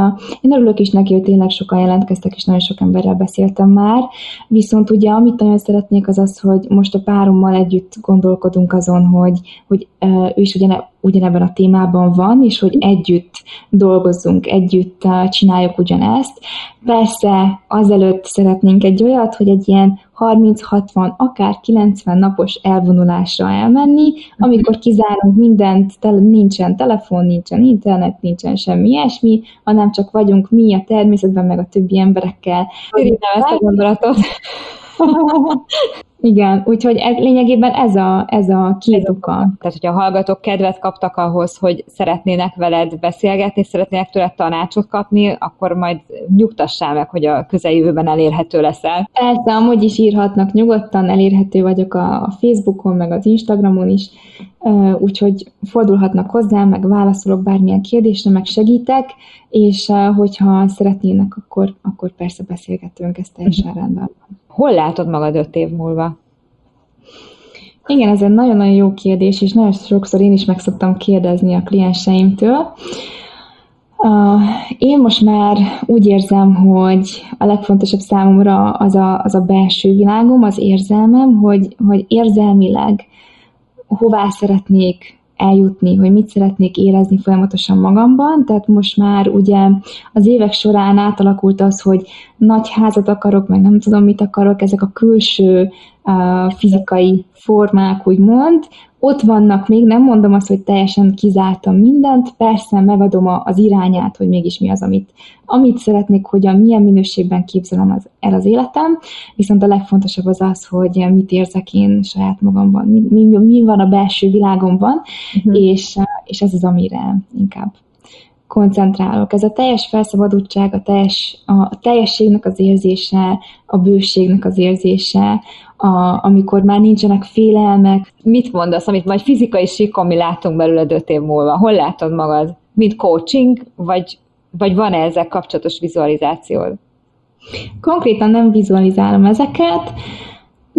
én örülök is neki, hogy tényleg sokan jelentkeztek, és nagyon sok emberrel beszéltem már, viszont ugye amit nagyon szeretnék az az, hogy most a párommal együtt gondolkodunk azon, hogy, hogy ő is ugyane, ugyanebben a témában van, és hogy együtt dolgozzunk, együtt csináljuk ugyanezt. Persze azelőtt szeretnénk egy olyat, hogy egy ilyen 30-60, akár 90 napos elvonulásra elmenni, amikor kizárunk mindent, tele, nincsen telefon, nincsen internet, nincsen semmi ilyesmi, hanem csak vagyunk mi a természetben, meg a többi emberekkel. Irigyem ezt a gondolatot. [LAUGHS] Igen, úgyhogy ez, lényegében ez a, ez a két oka. Tehát, hogyha a hallgatók kedvet kaptak ahhoz, hogy szeretnének veled beszélgetni, szeretnének tőled tanácsot kapni, akkor majd nyugtassál meg, hogy a közeljövőben elérhető leszel. Persze, amúgy is írhatnak nyugodtan, elérhető vagyok a Facebookon, meg az Instagramon is, úgyhogy fordulhatnak hozzám, meg válaszolok bármilyen kérdésre, meg segítek, és hogyha szeretnének, akkor, akkor persze beszélgetünk, ez teljesen mhm. rendben van. Hol látod magad öt év múlva? Igen, ez egy nagyon-nagyon jó kérdés, és nagyon sokszor én is meg szoktam kérdezni a klienseimtől. Én most már úgy érzem, hogy a legfontosabb számomra az a, az a belső világom, az érzelmem, hogy, hogy érzelmileg hová szeretnék eljutni, hogy mit szeretnék érezni folyamatosan magamban, tehát most már ugye az évek során átalakult az, hogy nagy házat akarok, meg nem tudom mit akarok, ezek a külső uh, fizikai formák, úgymond, ott vannak még, nem mondom azt, hogy teljesen kizártam mindent, persze megadom az irányát, hogy mégis mi az, amit, amit szeretnék, hogyan, milyen minőségben képzelem az, el az életem, viszont a legfontosabb az az, hogy mit érzek én saját magamban, mi, mi, mi van a belső világomban, uh-huh. és, és ez az, amire inkább koncentrálok. Ez a teljes felszabadultság, a, teljes, a teljességnek az érzése, a bőségnek az érzése, a, amikor már nincsenek félelmek. Mit mondasz, amit majd fizikai síkon mi látunk belőle öt év múlva? Hol látod magad? Mint coaching, vagy, vagy van-e ezzel kapcsolatos vizualizációd? Konkrétan nem vizualizálom ezeket,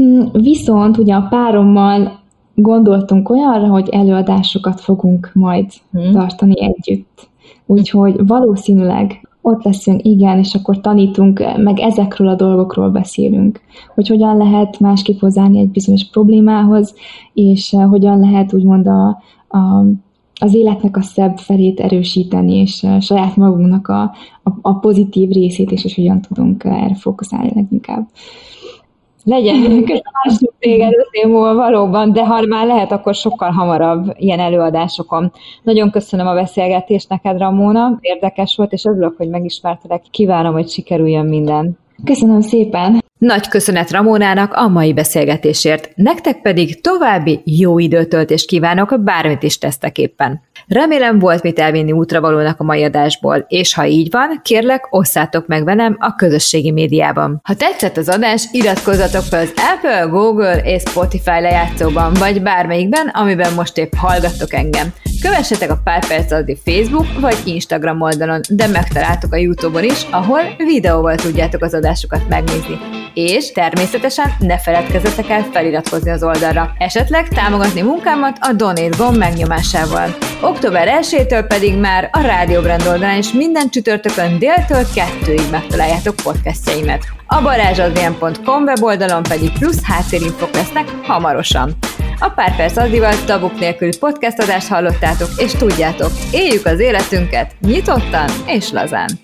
mm, viszont ugye a párommal gondoltunk olyanra, hogy előadásokat fogunk majd hmm. tartani együtt. Úgyhogy valószínűleg ott leszünk, igen, és akkor tanítunk, meg ezekről a dolgokról beszélünk, hogy hogyan lehet másképp hozzáállni egy bizonyos problémához, és eh, hogyan lehet úgymond a, a, az életnek a szebb felét erősíteni, és eh, saját magunknak a, a, a pozitív részét is, és hogyan tudunk eh, erre fókuszálni leginkább legyen, [LAUGHS] köszönjük téged öt múlva valóban, de ha már lehet, akkor sokkal hamarabb ilyen előadásokon. Nagyon köszönöm a beszélgetést neked, Ramóna, érdekes volt, és örülök, hogy megismertelek. Kívánom, hogy sikerüljön minden. Köszönöm szépen! Nagy köszönet Ramónának a mai beszélgetésért, nektek pedig további jó időtöltést kívánok, bármit is tesztek éppen. Remélem volt mit elvinni útravalónak a mai adásból, és ha így van, kérlek, osszátok meg velem a közösségi médiában. Ha tetszett az adás, iratkozzatok fel az Apple, Google és Spotify lejátszóban, vagy bármelyikben, amiben most épp hallgattok engem. Kövessetek a Pár Perc Addi Facebook vagy Instagram oldalon, de megtaláltok a Youtube-on is, ahol videóval tudjátok az adásokat megnézni. És természetesen ne feledkezzetek el feliratkozni az oldalra, esetleg támogatni munkámat a Donate gomb megnyomásával. Október 1-től pedig már a Rádió Brand oldalán is minden csütörtökön déltől kettőig megtaláljátok podcastjaimet. A barázsadrián.com weboldalon pedig plusz háttérinfok lesznek hamarosan. A Pár Perc Addival tabuk nélkül podcast adást hallottátok, és tudjátok, éljük az életünket nyitottan és lazán.